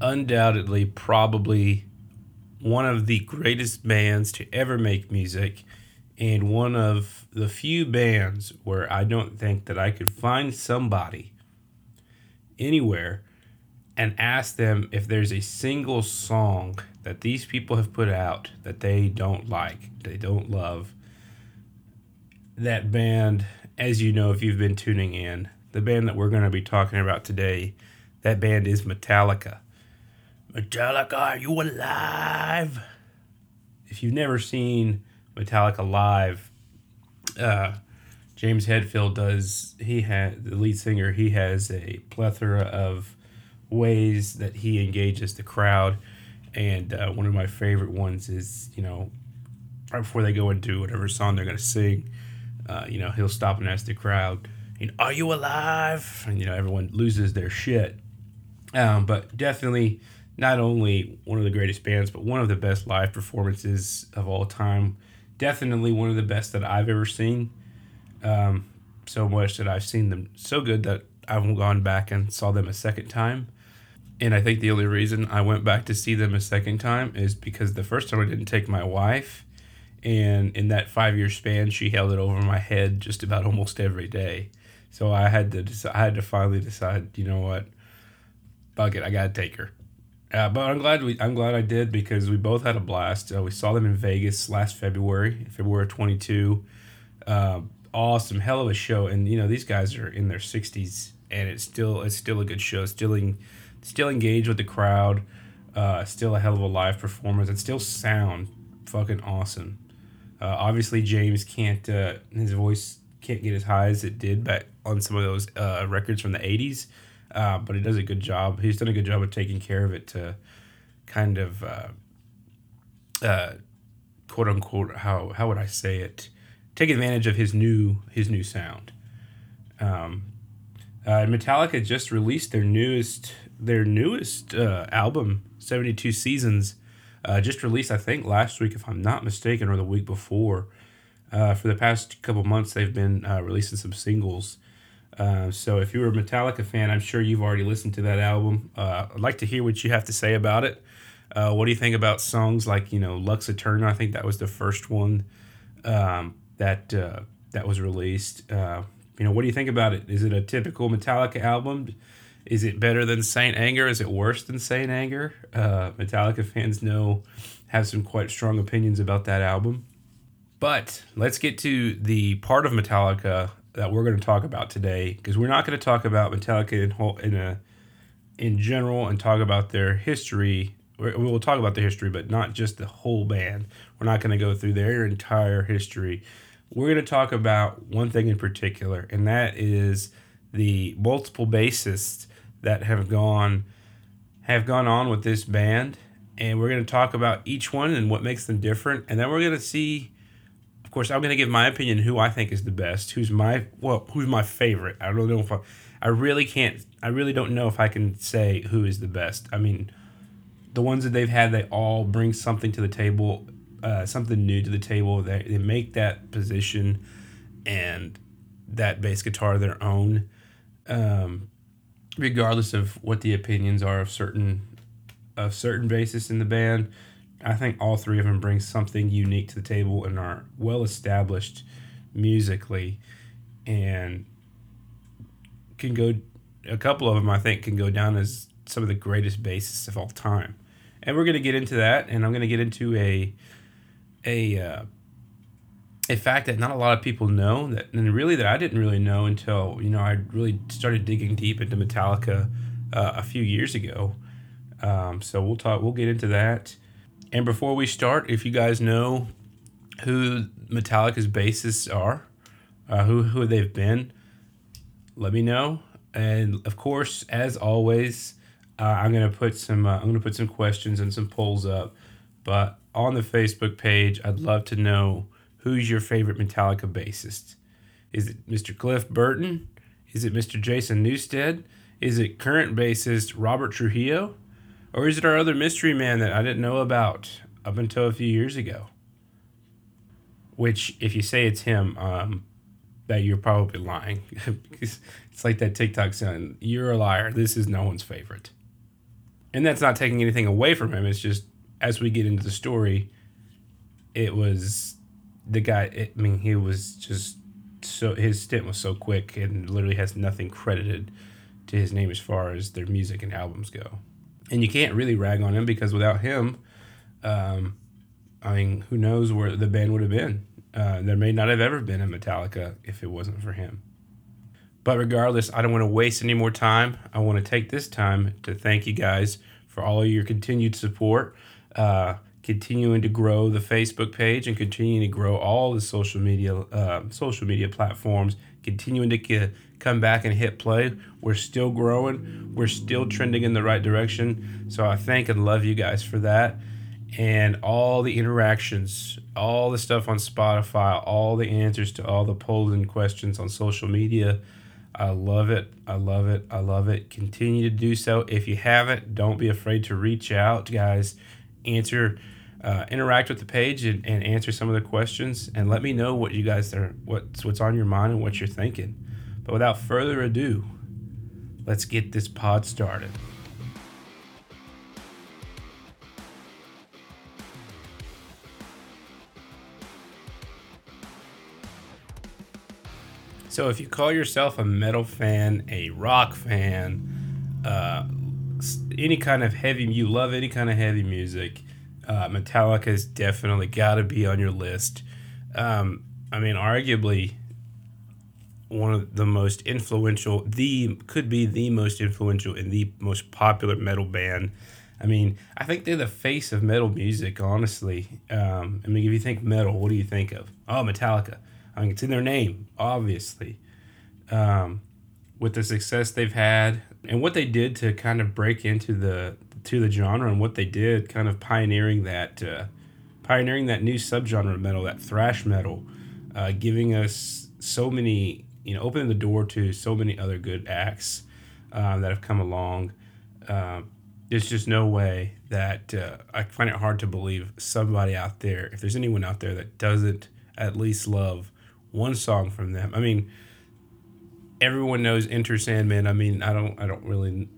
undoubtedly probably one of the greatest bands to ever make music and one of the few bands where I don't think that I could find somebody anywhere and ask them if there's a single song that these people have put out that they don't like, they don't love. That band, as you know, if you've been tuning in, the band that we're going to be talking about today, that band is Metallica. Metallica, are you alive? If you've never seen Metallica live, uh, James Hetfield does. He had the lead singer. He has a plethora of ways that he engages the crowd, and uh, one of my favorite ones is you know right before they go into whatever song they're to sing, uh, you know he'll stop and ask the crowd, "Are you alive?" And you know everyone loses their shit. Um, but definitely not only one of the greatest bands, but one of the best live performances of all time. Definitely one of the best that I've ever seen. Um, so much that I've seen them so good that I've gone back and saw them a second time. And I think the only reason I went back to see them a second time is because the first time I didn't take my wife. And in that five year span, she held it over my head just about almost every day. So I had to I had to finally decide, you know what, fuck it, I gotta take her. Uh, but I'm glad we I'm glad I did because we both had a blast. Uh, we saw them in Vegas last February, February 22. Uh, awesome, hell of a show, and you know these guys are in their 60s, and it's still it's still a good show. Still in, still engaged with the crowd. Uh, still a hell of a live performance, and still sound fucking awesome. Uh, obviously, James can't uh, his voice can't get as high as it did back on some of those records from the 80s uh, but he does a good job. He's done a good job of taking care of it to kind of uh, uh, quote unquote how how would I say it? Take advantage of his new his new sound. Um, uh, Metallica just released their newest their newest uh, album, Seventy Two Seasons. Uh, just released, I think, last week, if I'm not mistaken, or the week before. For the past couple months, they've been releasing some singles. Uh, so if you're a Metallica fan, I'm sure you've already listened to that album. Uh, I'd like to hear what you have to say about it. Uh, what do you think about songs like you know Lux Eterna? I think that was the first one um, that uh, that was released. Uh, you know, what do you think about it? Is it a typical Metallica album? Is it better than Saint Anger? Is it worse than Saint Anger? Metallica fans know have some quite strong opinions about that album. But let's get to the part of Metallica that we're going to talk about today because we're not going to talk about Metallica in whole, in a in general and talk about their history. We'll talk about the history, but not just the whole band. We're not going to go through their entire history. We're going to talk about one thing in particular, and that is the multiple bassists that have gone have gone on with this band, and we're going to talk about each one and what makes them different, and then we're going to see course, I'm going to give my opinion who I think is the best. Who's my well, who's my favorite? I really don't if I, I really can't. I really don't know if I can say who is the best. I mean, the ones that they've had, they all bring something to the table, uh, something new to the table. They they make that position and that bass guitar their own, um, regardless of what the opinions are of certain of certain bassists in the band. I think all three of them bring something unique to the table and are well established musically, and can go. A couple of them, I think, can go down as some of the greatest bassists of all time, and we're going to get into that. And I'm going to get into a a uh, a fact that not a lot of people know that, and really that I didn't really know until you know I really started digging deep into Metallica uh, a few years ago. Um, so we'll talk. We'll get into that. And before we start, if you guys know who Metallica's bassists are, uh, who who they've been, let me know. And of course, as always, uh, I'm gonna put some uh, I'm gonna put some questions and some polls up. But on the Facebook page, I'd love to know who's your favorite Metallica bassist. Is it Mr. Cliff Burton? Is it Mr. Jason Newsted? Is it current bassist Robert Trujillo? Or is it our other mystery man that I didn't know about up until a few years ago? Which, if you say it's him, um, that you're probably lying. because it's like that TikTok saying, You're a liar. This is no one's favorite. and that's not taking anything away from him. It's just as we get into the story, it was the guy. I mean, he was just so his stint was so quick and literally has nothing credited to his name as far as their music and albums go. And you can't really rag on him because without him, um, I mean, who knows where the band would have been? Uh, there may not have ever been a Metallica if it wasn't for him. But regardless, I don't want to waste any more time. I want to take this time to thank you guys for all of your continued support, uh, continuing to grow the Facebook page and continuing to grow all the social media uh, social media platforms, continuing to come back and hit play. We're still growing. We're still trending in the right direction. So I thank and love you guys for that and all the interactions, all the stuff on Spotify, all the answers to all the polls and questions on social media. I love it. I love it. I love it. Continue to do so. If you haven't, don't be afraid to reach out, guys. Answer, uh, interact with the page and, and answer some of the questions, and let me know what you guys are, what's what's on your mind and what you're thinking. But without further ado, let's get this pod started. So if you call yourself a metal fan, a rock fan, uh, any kind of heavy, you love any kind of heavy music, uh, Metallica's definitely got to be on your list. Um, I mean, arguably one of the most influential, the could be the most influential and the most popular metal band. I mean, I think they're the face of metal music, honestly. Um, I mean, if you think metal, what do you think of? Oh, Metallica. I mean, it's in their name, obviously. Um, with the success they've had and what they did to kind of break into the to the genre and what they did, kind of pioneering that uh, pioneering that new subgenre of metal, that thrash metal, uh, giving us so many, you know, opening the door to so many other good acts um, that have come along. Uh, there's just no way that uh, I find it hard to believe somebody out there, if there's anyone out there that doesn't at least love one song from them. I mean, everyone knows Enter Sandman. I mean, I don't I don't really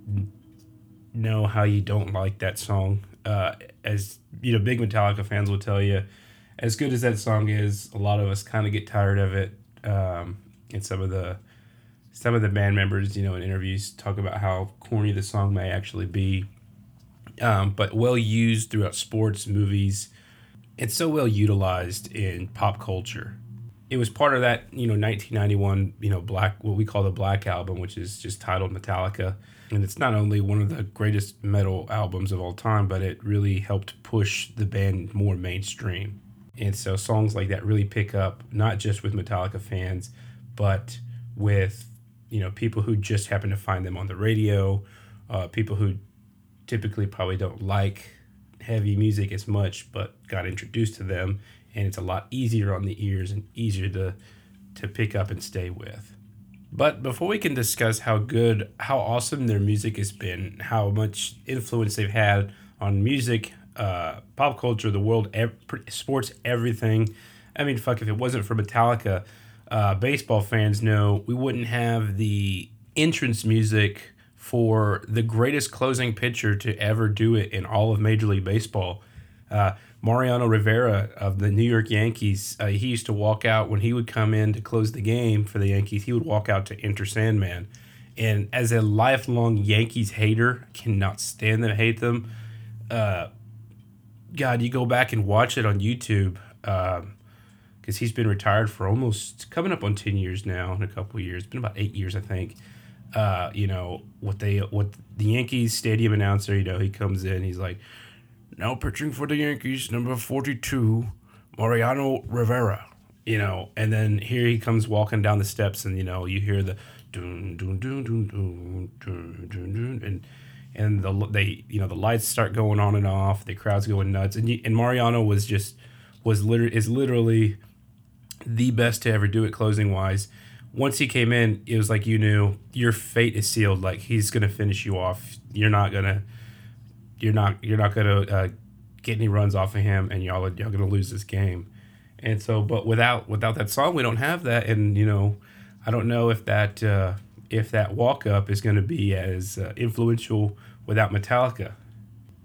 know how you don't like that song. Uh, as you know, big Metallica fans will tell you, as good as that song is, a lot of us kind of get tired of it. Um, and some of the some of the band members, you know, in interviews talk about how corny the song may actually be. Um, but well used throughout sports, movies. It's so well utilized in pop culture it was part of that you know 1991 you know black what we call the black album which is just titled metallica and it's not only one of the greatest metal albums of all time but it really helped push the band more mainstream and so songs like that really pick up not just with metallica fans but with you know people who just happen to find them on the radio uh, people who typically probably don't like heavy music as much but got introduced to them and it's a lot easier on the ears and easier to to pick up and stay with. But before we can discuss how good, how awesome their music has been, how much influence they've had on music, uh, pop culture, the world, ev- sports, everything. I mean, fuck, if it wasn't for Metallica, uh, baseball fans know we wouldn't have the entrance music for the greatest closing pitcher to ever do it in all of Major League Baseball. Uh, Mariano Rivera of the New York Yankees, uh, he used to walk out when he would come in to close the game for the Yankees. He would walk out to Enter Sandman, and as a lifelong Yankees hater, cannot stand them, hate them. Uh, God, you go back and watch it on YouTube because he's been retired for almost coming up on ten years now. In a couple years, been about eight years, I think. Uh, you know what they what the Yankees stadium announcer, you know, he comes in, he's like now pitching for the Yankees, number 42, Mariano Rivera. You know, and then here he comes walking down the steps, and you know, you hear the dun dun dun dun dun dun dun, dun and and the they you know the lights start going on and off, the crowd's going nuts, and and Mariano was just was literally is literally the best to ever do it closing wise. Once he came in, it was like you knew your fate is sealed. Like he's gonna finish you off. You're not gonna you're not you're not gonna uh, get any runs off of him, and y'all are y'all gonna lose this game. And so, but without without that song, we don't have that. And you know, I don't know if that uh, if that walk up is to be as uh, influential without Metallica.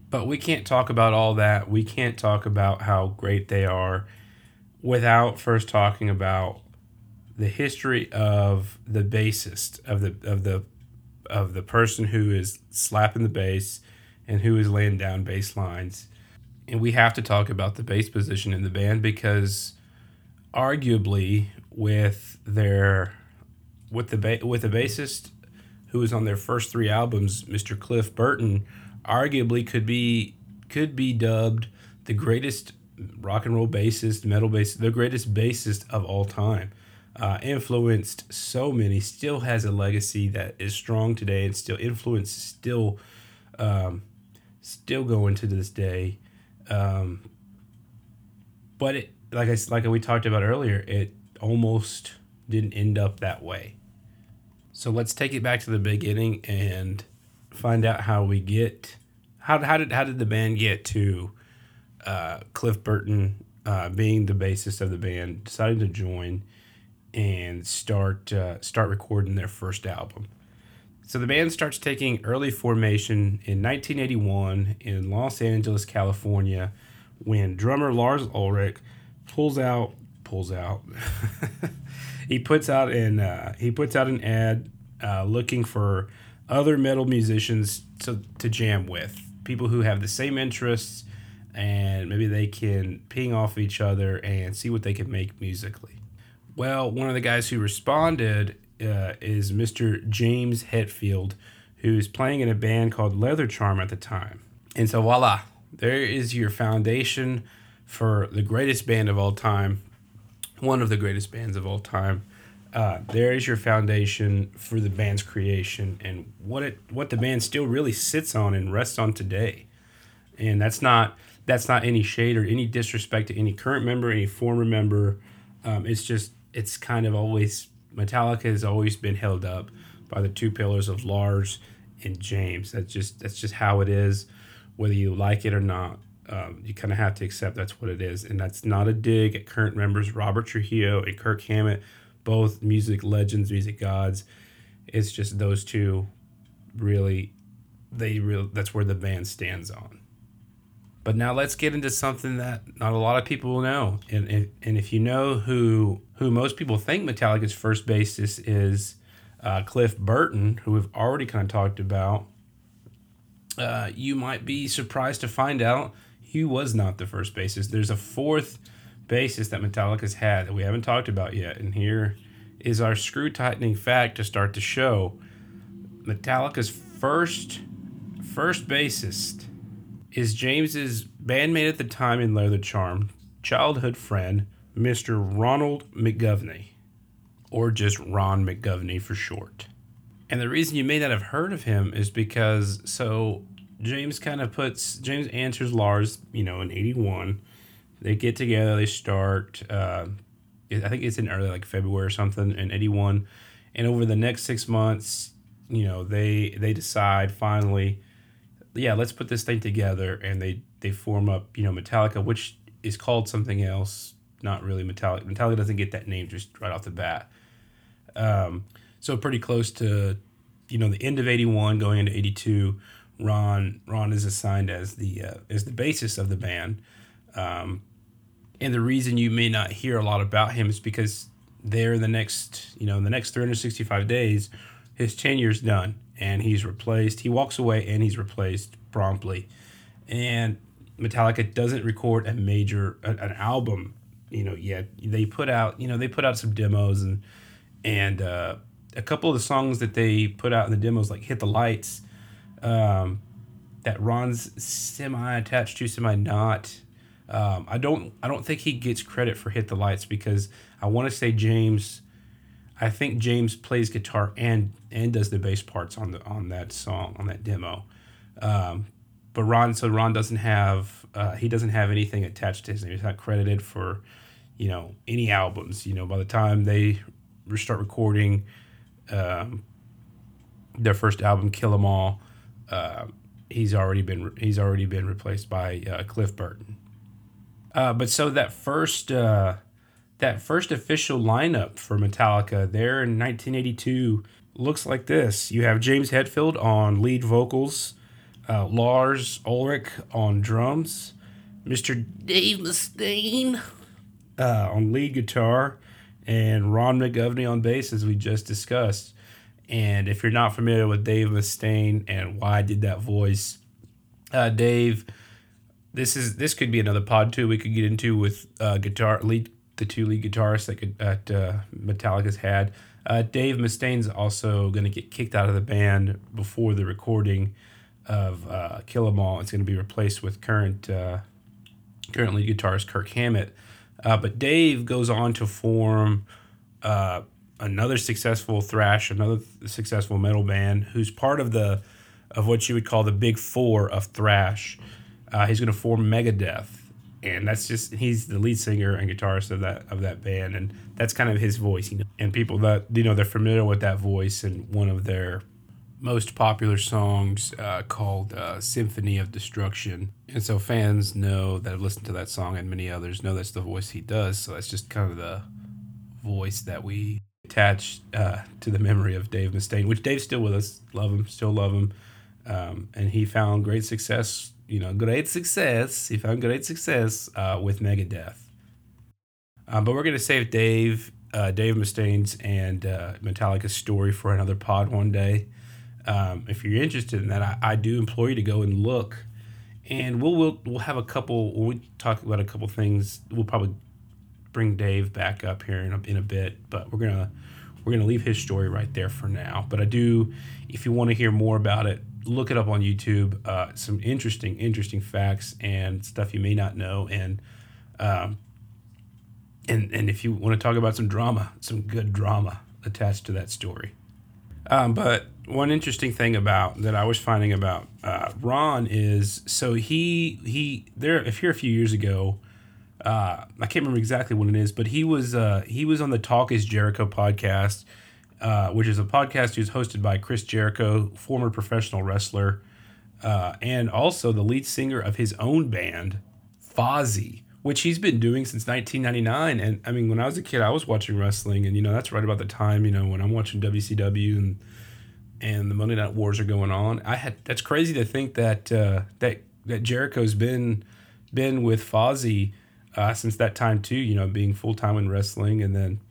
But we can't talk about all that. We can't talk about how great they are without first talking about the history of the bassist of the of the of the person who is slapping the bass and who is laying down bass lines. And we have to talk about the bass position in the band because arguably with their with the ba- with the bassist who was on their first three albums, Mr. Cliff Burton, arguably could be could be dubbed the greatest rock and roll bassist, metal bassist, the greatest bassist of all time. Uh, influenced so many, still has a legacy that is strong today, and still influence still, um, still going to this day. Um, but it, like I like we talked about earlier, it almost didn't end up that way. So let's take it back to the beginning and find out how we get how, how did how did the band get to uh, Cliff Burton uh, being the bassist of the band, deciding to join and start uh, start recording their first album. So the band starts taking early formation in 1981 in Los Angeles, California, when drummer Lars Ulrich pulls out pulls out. he puts out an uh, he puts out an ad uh, looking for other metal musicians to to jam with, people who have the same interests, and maybe they can ping off each other and see what they can make musically. Well, one of the guys who responded uh, is Mr. James Hetfield, who's playing in a band called Leather Charm at the time. And so, voila, there is your foundation for the greatest band of all time, one of the greatest bands of all time. Uh, there is your foundation for the band's creation and what it what the band still really sits on and rests on today. And that's not that's not any shade or any disrespect to any current member, any former member. Um, it's just it's kind of always Metallica has always been held up by the two pillars of Lars and James. That's just that's just how it is, whether you like it or not. Um, you kind of have to accept that's what it is, and that's not a dig at current members Robert Trujillo and Kirk Hammett, both music legends, music gods. It's just those two, really, they real that's where the band stands on. But now let's get into something that not a lot of people will know, and and, and if you know who who most people think Metallica's first bassist is, uh, Cliff Burton, who we've already kind of talked about. Uh, you might be surprised to find out he was not the first bassist. There's a fourth bassist that Metallica's had that we haven't talked about yet, and here is our screw tightening fact to start the show. Metallica's first first bassist is James's bandmate at the time in Leather Charm, childhood friend, Mr. Ronald McGovney, or just Ron McGovney for short. And the reason you may not have heard of him is because so James kind of puts James answers Lars, you know, in '81. They get together, they start. Uh, I think it's in early like February or something in '81, and over the next six months, you know, they they decide finally, yeah, let's put this thing together, and they they form up, you know, Metallica, which is called something else, not really Metallica. Metallica doesn't get that name just right off the bat. Um, so pretty close to, you know, the end of '81, going into '82 Ron Ron is assigned as the uh, as the bassist of the band, um, and the reason you may not hear a lot about him is because there in the next you know in the next 365 days, his tenure's done and he's replaced. He walks away and he's replaced promptly, and Metallica doesn't record a major an album you know yet. They put out you know they put out some demos and and uh, a couple of the songs that they put out in the demos like hit the lights um, that Ron's semi attached to, semi not. Um, I don't I don't think he gets credit for Hit the Lights because I want to say James. I think James plays guitar and and does the bass parts on the on that song on that demo. Um, but Ron so Ron doesn't have uh, he doesn't have anything attached to his name. He's not credited for you know any albums. You know by the time they start recording um, their first album, Kill 'Em All uh, he's already been he's already been replaced by uh, Cliff Burton. Uh, but so that first uh, that first official lineup for Metallica there in 1982 looks like this. You have James Hetfield on lead vocals, uh, Lars Ulrich on drums, Mr. Dave Mustaine uh, on lead guitar, and Ron McGovney on bass, as we just discussed. And if you're not familiar with Dave Mustaine and why I did that voice, uh, Dave, this is this could be another pod too. We could get into with uh, guitar lead the two lead guitarists that could, that uh, Metallica's had. Uh, Dave Mustaine's also going to get kicked out of the band before the recording of uh, Kill 'Em All. It's going to be replaced with current uh, current lead guitarist Kirk Hammett. Uh, but Dave goes on to form uh, another successful thrash, another successful metal band, who's part of the of what you would call the big four of thrash. Uh, he's going to form Megadeth, and that's just he's the lead singer and guitarist of that of that band, and that's kind of his voice. You know, and people that you know they're familiar with that voice, and one of their most popular songs uh, called uh, Symphony of Destruction. And so fans know that have listened to that song and many others know that's the voice he does. So that's just kind of the voice that we attach uh, to the memory of Dave Mustaine, which Dave's still with us. Love him, still love him. Um, and he found great success, you know, great success. He found great success uh, with Megadeth. Um, but we're going to save Dave, uh, Dave Mustaine's and uh, Metallica's story for another pod one day um, if you're interested in that, I, I, do implore you to go and look. And we'll we'll we'll have a couple. When we talk about a couple things, we'll probably bring Dave back up here in a, in a bit. But we're gonna we're gonna leave his story right there for now. But I do, if you want to hear more about it, look it up on YouTube. Uh, some interesting interesting facts and stuff you may not know. And um, and and if you want to talk about some drama, some good drama attached to that story. Um, but one interesting thing about that I was finding about uh, Ron is so he he there if here a few years ago, uh, I can't remember exactly what it is, but he was uh, he was on the Talk Is Jericho podcast, uh, which is a podcast who's hosted by Chris Jericho, former professional wrestler, uh, and also the lead singer of his own band, Fozzy which he's been doing since 1999. And I mean, when I was a kid, I was watching wrestling, and you know that's right about the time you know when I'm watching WCW and and the Monday Night Wars are going on. I had that's crazy to think that uh, that that Jericho's been been with Fozzy uh, since that time too. You know, being full time in wrestling, and then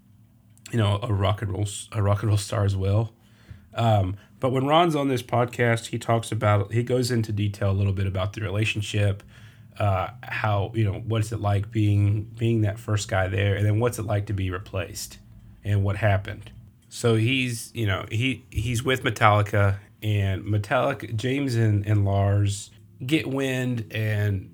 you know a rock and roll a rock and roll star as well. Um, but when Ron's on this podcast, he talks about he goes into detail a little bit about the relationship, uh, how you know what's it like being being that first guy there, and then what's it like to be replaced, and what happened. So he's, you know, he he's with Metallica and Metallica James and, and Lars get wind and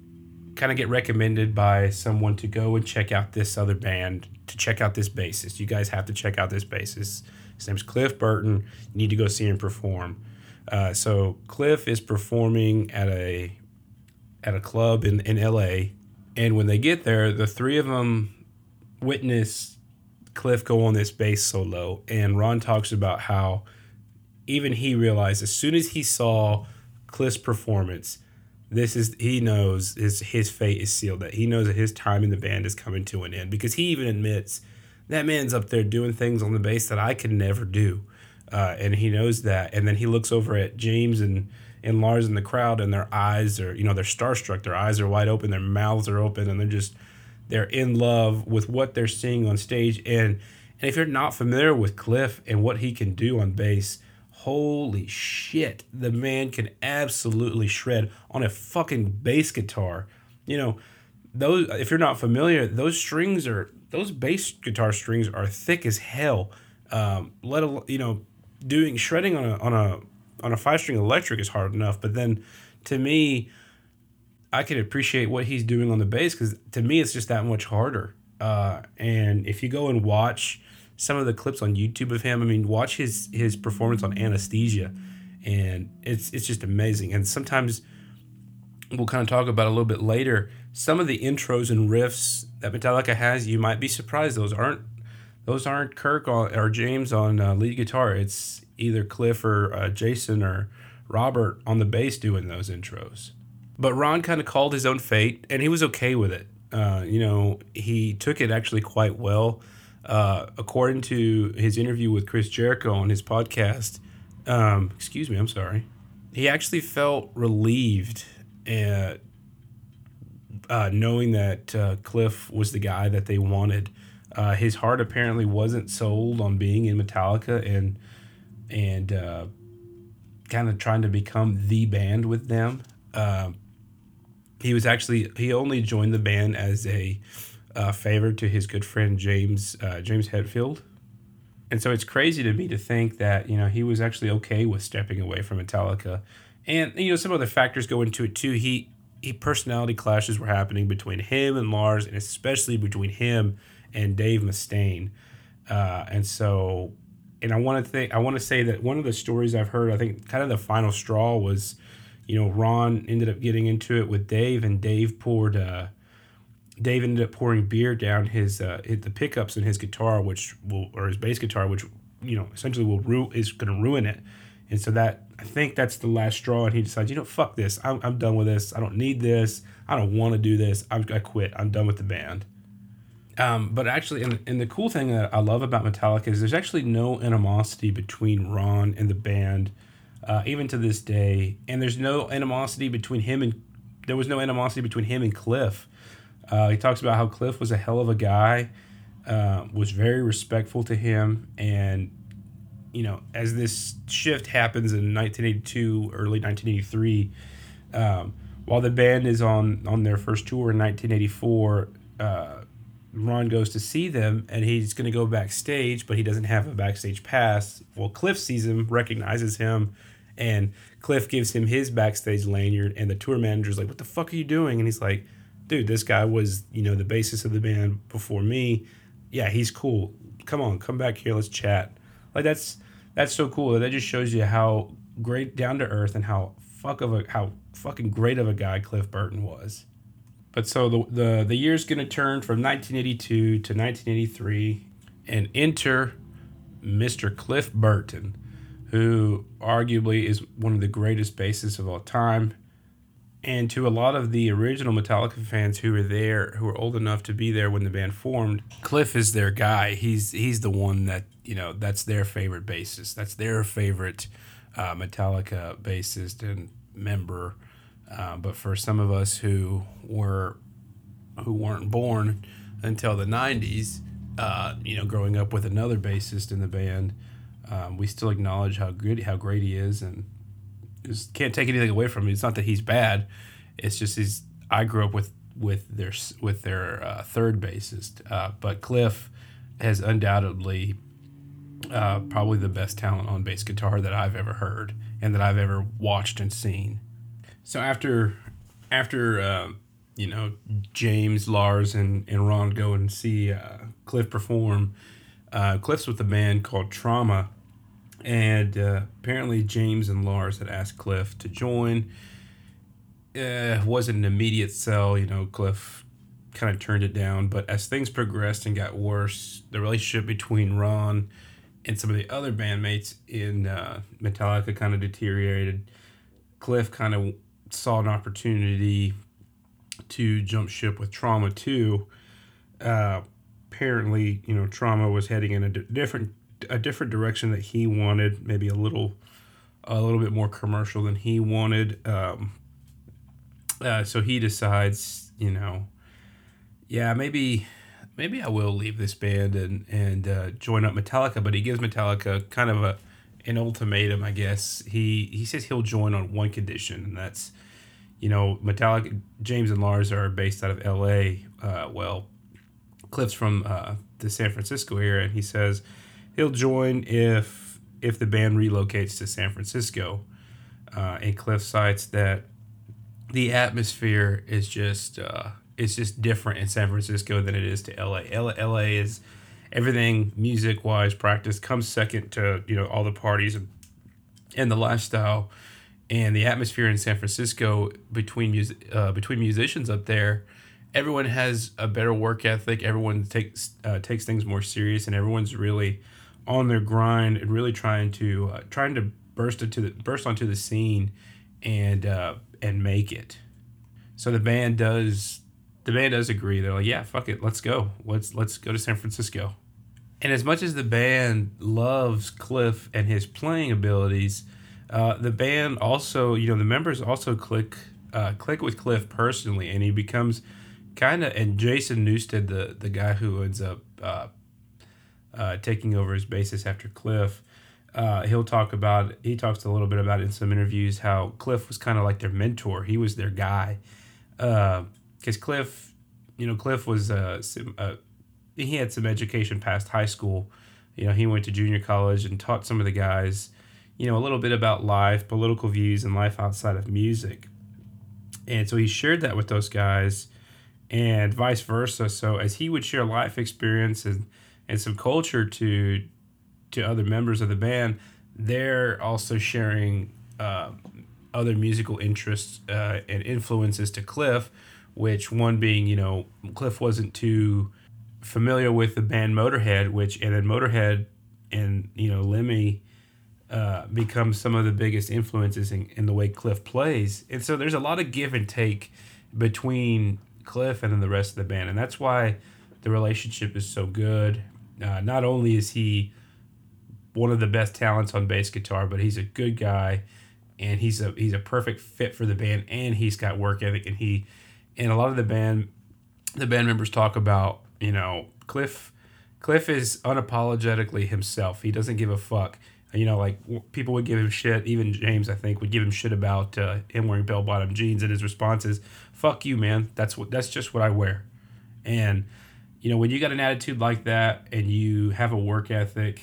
kind of get recommended by someone to go and check out this other band to check out this bassist. You guys have to check out this bassist. His name's Cliff Burton. You need to go see him perform. Uh, so Cliff is performing at a at a club in, in LA. And when they get there, the three of them witness Cliff go on this bass solo, and Ron talks about how even he realized as soon as he saw Cliff's performance, this is he knows his his fate is sealed. That he knows that his time in the band is coming to an end because he even admits that man's up there doing things on the bass that I could never do, uh, and he knows that. And then he looks over at James and and Lars in the crowd, and their eyes are you know they're starstruck. Their eyes are wide open, their mouths are open, and they're just they're in love with what they're seeing on stage. And and if you're not familiar with Cliff and what he can do on bass, holy shit, the man can absolutely shred on a fucking bass guitar. You know, those if you're not familiar, those strings are those bass guitar strings are thick as hell. Um, let alone you know, doing shredding on a on a on a five string electric is hard enough, but then to me, I can appreciate what he's doing on the bass because to me it's just that much harder. Uh, and if you go and watch some of the clips on YouTube of him, I mean, watch his his performance on Anesthesia, and it's it's just amazing. And sometimes we'll kind of talk about a little bit later. Some of the intros and riffs that Metallica has, you might be surprised those aren't those aren't Kirk or James on uh, lead guitar. It's either Cliff or uh, Jason or Robert on the bass doing those intros. But Ron kind of called his own fate, and he was okay with it. Uh, you know, he took it actually quite well. Uh, according to his interview with Chris Jericho on his podcast, um, excuse me, I'm sorry. he actually felt relieved at uh, knowing that uh, Cliff was the guy that they wanted. Uh, his heart apparently wasn't sold on being in Metallica and and uh, kind of trying to become the band with them. Uh, he was actually he only joined the band as a uh, favor to his good friend James James Hetfield. And so it's crazy to me to think that you know he was actually okay with stepping away from Metallica, and you know some other factors go into it too. He he personality clashes were happening between him and Lars, and especially between him and Dave Mustaine. Uh, and so, and I want to think, I want to say that one of the stories I've heard, I think, kind of the final straw was, you know, Ron ended up getting into it with Dave, and Dave poured, uh, Dave ended up pouring beer down his, uh, the pickups in his guitar, which will, or his bass guitar, which, you know, essentially will ru- is going to ruin it. And so that I think that's the last straw, and he decides, you know, fuck this. I'm, I'm done with this. I don't need this. I don't want to do this. I'm, I quit. I'm done with the band. Um, but actually, and, and the cool thing that I love about Metallica is there's actually no animosity between Ron and the band, uh, even to this day. And there's no animosity between him and there was no animosity between him and Cliff. Uh, he talks about how Cliff was a hell of a guy, uh, was very respectful to him, and you know, as this shift happens in 1982, early 1983, um, while the band is on on their first tour in 1984, uh, Ron goes to see them and he's going to go backstage, but he doesn't have a backstage pass. Well, Cliff sees him, recognizes him, and Cliff gives him his backstage lanyard. And the tour manager's like, "What the fuck are you doing?" And he's like, "Dude, this guy was you know the basis of the band before me. Yeah, he's cool. Come on, come back here, let's chat." Like that's that's so cool. That just shows you how great down to earth and how fuck of a how fucking great of a guy Cliff Burton was. But so the the, the year's gonna turn from 1982 to 1983, and enter Mr. Cliff Burton, who arguably is one of the greatest bassists of all time. And to a lot of the original Metallica fans who were there, who were old enough to be there when the band formed, Cliff is their guy. He's he's the one that you know that's their favorite bassist. That's their favorite uh, Metallica bassist and member. Uh, but for some of us who were who weren't born until the '90s, uh, you know, growing up with another bassist in the band, um, we still acknowledge how good, how great he is, and just can't take anything away from him. It's not that he's bad; it's just he's. I grew up with with their with their uh, third bassist, uh, but Cliff has undoubtedly uh, probably the best talent on bass guitar that I've ever heard and that I've ever watched and seen. So after after uh, you know James, Lars, and and Ron go and see uh, Cliff perform, uh, Cliff's with a band called Trauma and uh, apparently James and Lars had asked Cliff to join. Uh, wasn't an immediate sell, you know. Cliff kind of turned it down, but as things progressed and got worse, the relationship between Ron and some of the other bandmates in uh, Metallica kind of deteriorated. Cliff kind of saw an opportunity to jump ship with Trauma too. Uh, apparently, you know, Trauma was heading in a d- different a different direction that he wanted, maybe a little a little bit more commercial than he wanted. Um, uh, so he decides, you know, yeah, maybe maybe I will leave this band and and uh, join up Metallica. But he gives Metallica kind of a an ultimatum, I guess. He he says he'll join on one condition, and that's you know Metallica. James and Lars are based out of L.A. Uh, well, Cliff's from uh, the San Francisco area, and he says he'll join if if the band relocates to San Francisco. Uh, and Cliff cites that the atmosphere is just uh, it's just different in San Francisco than it is to LA. LA, LA is everything music wise practice comes second to you know all the parties and, and the lifestyle and the atmosphere in San Francisco between music uh, between musicians up there everyone has a better work ethic everyone takes uh, takes things more serious and everyone's really on their grind and really trying to uh, trying to burst into the burst onto the scene and uh, and make it. So the band does the band does agree. They're like, yeah, fuck it, let's go. Let's let's go to San Francisco. And as much as the band loves Cliff and his playing abilities, Uh, the band also, you know, the members also click uh, click with Cliff personally, and he becomes kind of. And Jason Newsted, the the guy who ends up uh, uh, taking over as bassist after Cliff, uh, he'll talk about. He talks a little bit about in some interviews how Cliff was kind of like their mentor. He was their guy, because uh, Cliff, you know, Cliff was uh, some, uh, he had some education past high school. You know, he went to junior college and taught some of the guys, you know, a little bit about life, political views, and life outside of music. And so he shared that with those guys and vice versa. So as he would share life experience and, and some culture to to other members of the band, they're also sharing uh, other musical interests uh, and influences to Cliff, which one being, you know, Cliff wasn't too familiar with the band Motorhead, which and then Motorhead and you know Lemmy uh, become some of the biggest influences in, in the way Cliff plays, and so there's a lot of give and take between Cliff and then the rest of the band, and that's why the relationship is so good. Uh, not only is he one of the best talents on bass guitar, but he's a good guy, and he's a he's a perfect fit for the band, and he's got work ethic, and he and a lot of the band the band members talk about you know Cliff Cliff is unapologetically himself. He doesn't give a fuck. You know, like people would give him shit. Even James, I think, would give him shit about uh, him wearing bell bottom jeans, and his response is, "Fuck you, man. That's what. That's just what I wear." And you know, when you got an attitude like that, and you have a work ethic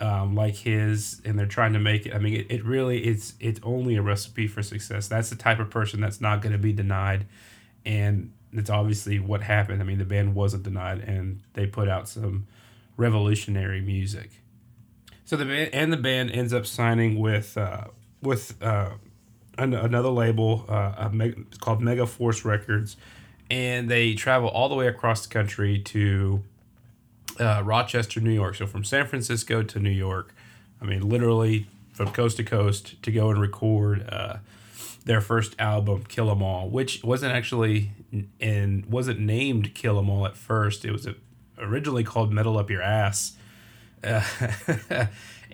um, like his, and they're trying to make it. I mean, it, it really it's it's only a recipe for success. That's the type of person that's not going to be denied, and it's obviously what happened. I mean, the band wasn't denied, and they put out some revolutionary music. So the band and the band ends up signing with uh, with uh, an, another label uh, called Megaforce Records, and they travel all the way across the country to uh, Rochester, New York. So from San Francisco to New York, I mean, literally from coast to coast to go and record uh, their first album, Kill 'Em All, which wasn't actually and wasn't named Kill 'Em All at first. It was originally called Metal Up Your Ass. Uh,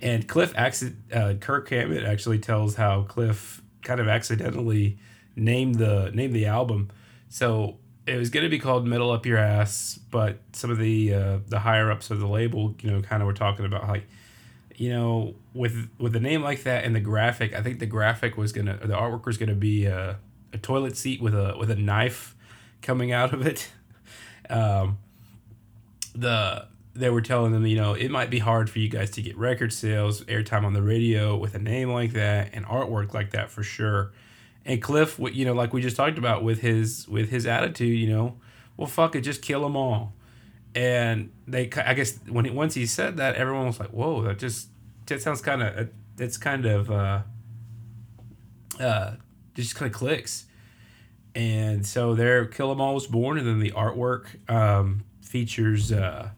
and Cliff, uh, Kirk Hammett actually tells how Cliff kind of accidentally named the named the album. So it was going to be called Metal Up Your Ass, but some of the uh, the higher ups of the label, you know, kind of were talking about like you know, with with a name like that and the graphic, I think the graphic was gonna, the artwork was gonna be a, a toilet seat with a with a knife coming out of it. Um, the they were telling them, you know, it might be hard for you guys to get record sales, airtime on the radio with a name like that and artwork like that for sure. And Cliff, you know, like we just talked about with his with his attitude, you know, well, fuck it, just kill them all. And they i guess when he, once he said that everyone was like whoa that just that sounds kind of it's kind of uh uh just kind of clicks. And so there kill them all was born and then the artwork um features uh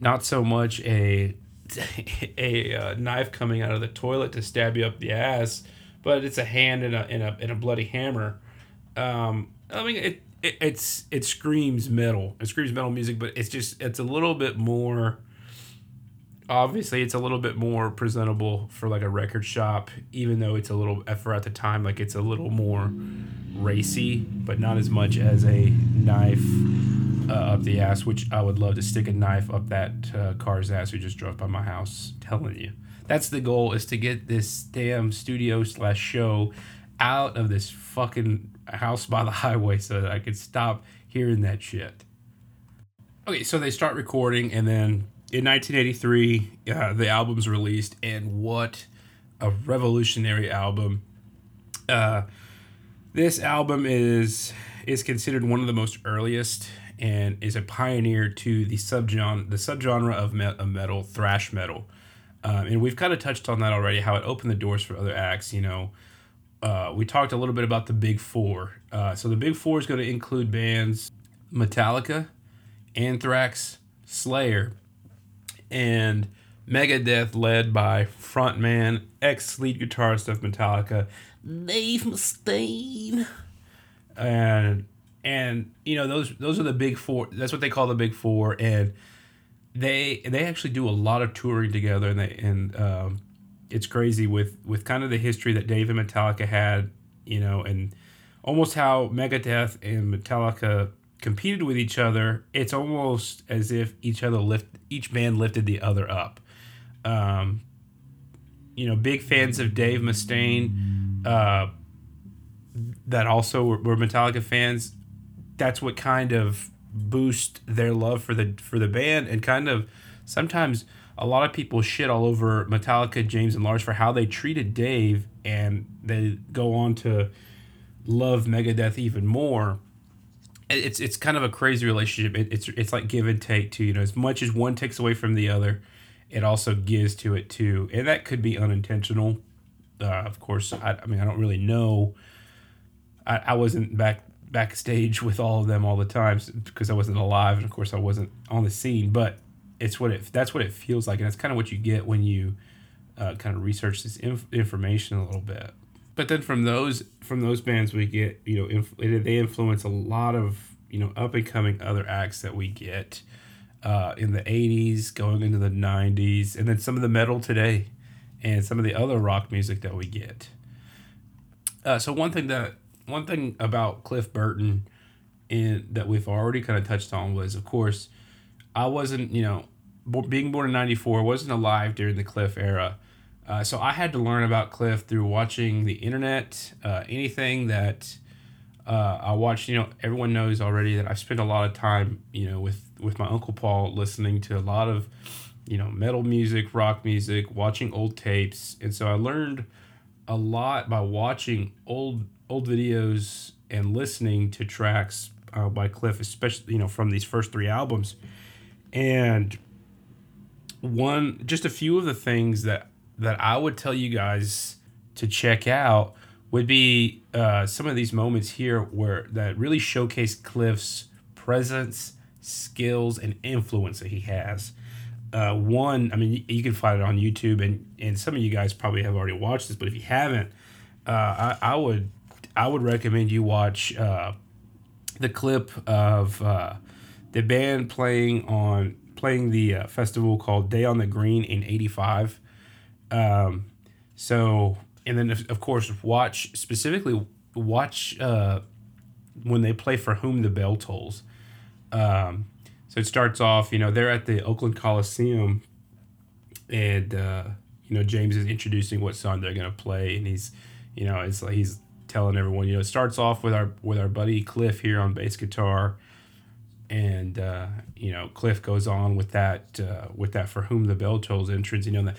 not so much a a uh, knife coming out of the toilet to stab you up the ass but it's a hand and a and a, and a bloody hammer um i mean it it, it's it screams metal. It screams metal music, but it's just it's a little bit more. Obviously, it's a little bit more presentable for like a record shop, even though it's a little for at the time like it's a little more racy, but not as much as a knife uh, up the ass. Which I would love to stick a knife up that uh, car's ass who just drove by my house. Telling you, that's the goal is to get this damn studio slash show out of this fucking house by the highway so that I could stop hearing that shit. Okay, so they start recording, and then in 1983, uh, the album's released, and what a revolutionary album! Uh, this album is is considered one of the most earliest and is a pioneer to the subgenre the subgenre of, me- of metal, thrash metal. Um, and we've kind of touched on that already, how it opened the doors for other acts. You know, uh, we talked a little bit about the big four. Uh, so the big four is going to include bands Metallica, Anthrax, Slayer, and Megadeth, led by frontman, ex lead guitarist of Metallica, Dave Mustaine. And and you know those those are the big four. That's what they call the big four, and they they actually do a lot of touring together, and they and um, it's crazy with with kind of the history that Dave and Metallica had, you know, and almost how Megadeth and Metallica competed with each other. It's almost as if each other lift each band lifted the other up. Um, you know, big fans of Dave Mustaine, uh, that also were, were Metallica fans. That's what kind of boost their love for the for the band and kind of sometimes a lot of people shit all over Metallica, James and Lars for how they treated Dave, and they go on to love Megadeth even more. It's it's kind of a crazy relationship. It, it's it's like give and take too. You know, as much as one takes away from the other, it also gives to it too, and that could be unintentional. Uh, of course, I, I mean I don't really know. I, I wasn't back backstage with all of them all the time because I wasn't alive, and of course I wasn't on the scene. But it's what it that's what it feels like, and that's kind of what you get when you uh, kind of research this inf- information a little bit. But then from those from those bands we get you know inf- they influence a lot of you know up and coming other acts that we get uh, in the '80s, going into the '90s, and then some of the metal today, and some of the other rock music that we get. Uh, so one thing that one thing about Cliff Burton in that we've already kind of touched on was of course I wasn't, you know, being born in 94, wasn't alive during the Cliff era. Uh, so I had to learn about Cliff through watching the internet, uh, anything that uh, I watched. You know, everyone knows already that I spent a lot of time, you know, with with my uncle Paul listening to a lot of, you know, metal music, rock music, watching old tapes, and so I learned a lot by watching old old videos and listening to tracks uh, by Cliff, especially you know from these first three albums and one just a few of the things that that I would tell you guys to check out would be uh, some of these moments here where that really showcase Cliff's presence, skills, and influence that he has. Uh, one, I mean, you can find it on YouTube, and and some of you guys probably have already watched this, but if you haven't, uh, I, I would I would recommend you watch uh, the clip of uh, the band playing on playing the uh, festival called Day on the Green in '85. Um, so and then of, course watch specifically watch uh, when they play for whom the bell tolls. Um, so it starts off, you know, they're at the Oakland Coliseum, and uh, you know James is introducing what song they're gonna play, and he's, you know, it's like he's telling everyone, you know, it starts off with our with our buddy Cliff here on bass guitar. And uh, you know Cliff goes on with that uh, with that for whom the bell tolls entrance you know that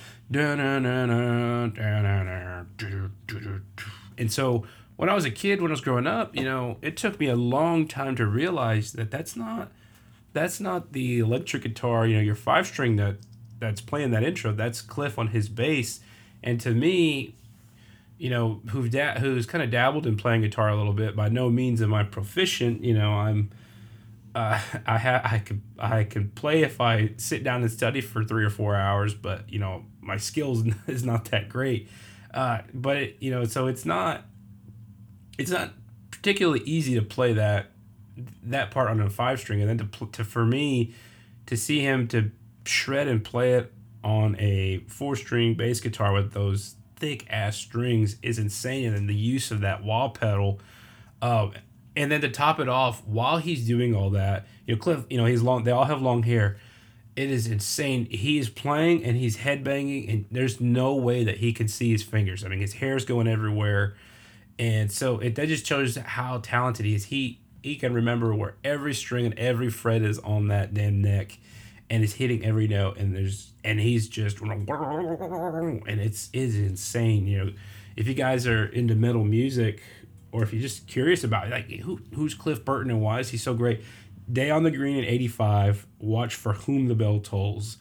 and so when I was a kid when I was growing up you know it took me a long time to realize that that's not that's not the electric guitar you know your five string that that's playing that intro. That's Cliff on his bass. And to me you know who've da- who's kind of dabbled in playing guitar a little bit by no means am I proficient you know I'm uh, I ha- I could I could play if I sit down and study for three or four hours, but you know my skills is not that great. Uh, but it, you know, so it's not it's not particularly easy to play that that part on a five string, and then to, to for me to see him to shred and play it on a four string bass guitar with those thick ass strings is insane, and the use of that wah pedal. Uh, and then to top it off, while he's doing all that, you know, Cliff, you know, he's long. They all have long hair. It is insane. He is playing and he's headbanging, and there's no way that he can see his fingers. I mean, his hair's going everywhere, and so it that just shows how talented he is. He he can remember where every string and every fret is on that damn neck, and is hitting every note. And there's and he's just and it's is insane. You know, if you guys are into metal music or if you're just curious about it, like who who's Cliff Burton and why is he so great? Day on the Green in '85. Watch for whom the bell tolls.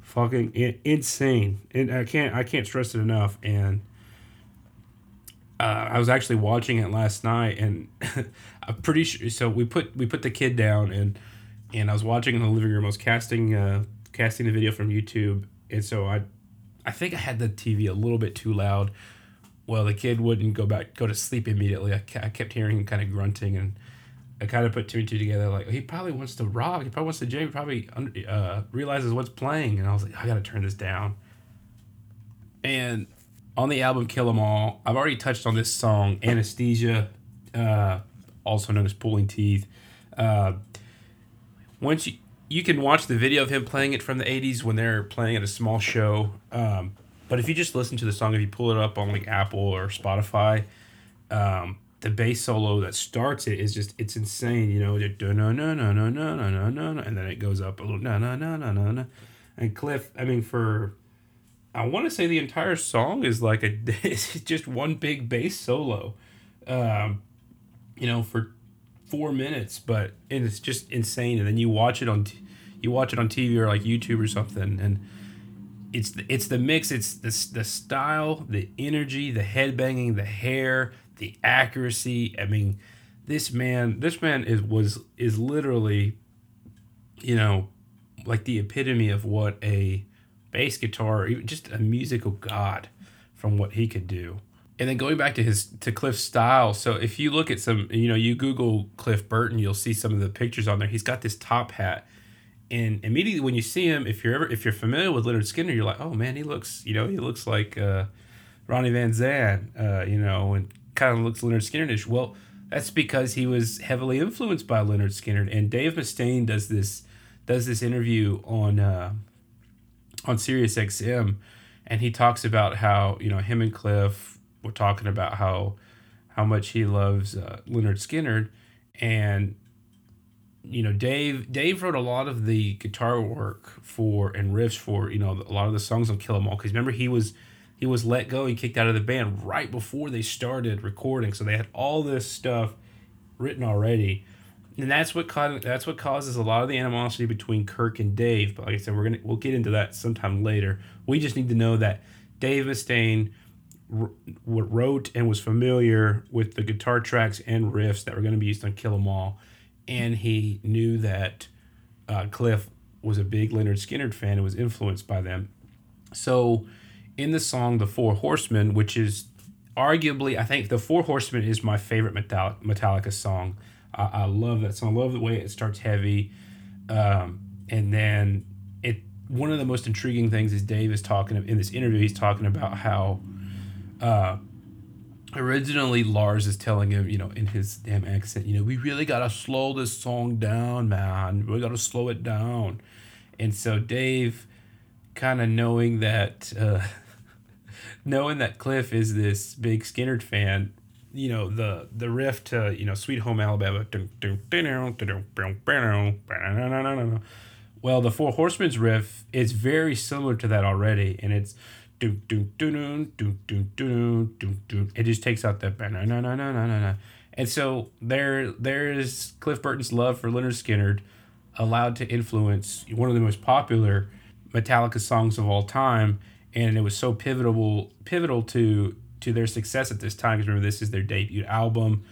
Fucking insane, and I can't I can't stress it enough. And uh, I was actually watching it last night, and I'm pretty sure. So we put we put the kid down, and and I was watching in the living room. I was casting uh, casting the video from YouTube, and so I I think I had the TV a little bit too loud well, the kid wouldn't go back, go to sleep immediately. I, I kept hearing him kind of grunting, and I kind of put two and two together. Like he probably wants to rock. He probably wants to jam. He probably uh, realizes what's playing, and I was like, I gotta turn this down. And on the album Kill 'Em All, I've already touched on this song, Anesthesia, uh, also known as Pulling Teeth. Uh, once you, you can watch the video of him playing it from the 80s when they're playing at a small show. Um, but if you just listen to the song, if you pull it up on like Apple or Spotify, um, the bass solo that starts it is just it's insane. You know, no no no no no no no no, no and then it goes up a little no no no no no no, and Cliff. I mean, for I want to say the entire song is like a it's just one big bass solo, um, you know, for four minutes, but and it's just insane. And then you watch it on, you watch it on TV or like YouTube or something, and it's the, it's the mix. It's the the style, the energy, the headbanging, the hair, the accuracy. I mean, this man, this man is was is literally, you know, like the epitome of what a bass guitar, just a musical god, from what he could do and then going back to his to Cliff's style. So if you look at some, you know, you Google Cliff Burton, you'll see some of the pictures on there. He's got this top hat, and immediately when you see him, if you're ever if you're familiar with Lynyrd Skynyrd, you're like, oh man, he looks, you know, he looks like uh, Ronnie Van Zant, uh, you know, and kind of looks Lynyrd Skynyrdish. Well, that's because he was heavily influenced by Lynyrd Skynyrd, and Dave Mustaine does this does this interview on uh, on Sirius XM, and he talks about how you know him and Cliff were talking about how how much he loves uh, Lynyrd Skynyrd, and you know Dave Dave wrote a lot of the guitar work for and riffs for you know a lot of the songs on Kill 'Em All because remember he was he was let go and kicked out of the band right before they started recording, so they had all this stuff written already. And that's what caused, that's what causes a lot of the animosity between Kirk and Dave. But like I said, we're gonna we'll get into that sometime later. We just need to know that Dave Mustaine wrote and was familiar with the guitar tracks and riffs that were going to be used on Kill 'Em All, and he knew that uh, Cliff was a big Lynyrd Skynyrd fan and was influenced by them. So, in the song "The Four Horsemen," which is arguably, I think, "The Four Horsemen" is my favorite Metallica song. I, I love that song. I love the way it starts heavy, um, and then it. One of the most intriguing things is Dave is talking in this interview. He's talking about how uh, originally Lars is telling him, you know, in his damn accent, you know, we really gotta slow this song down, man. We gotta slow it down. And so Dave, kind of knowing that, uh, knowing that Cliff is this big Skynyrd fan, you know, the the riff to you know Sweet Home Alabama. Well, the Four Horsemen's riff is very similar to that already, and it's do do do do do do do do do. It just takes out that no no no no no no. And so there there is Cliff Burton's love for Lynyrd Skynyrd, allowed to influence one of the most popular Metallica songs of all time, and it was so pivotal pivotal to to their success at this time. Because remember, this is their debut album,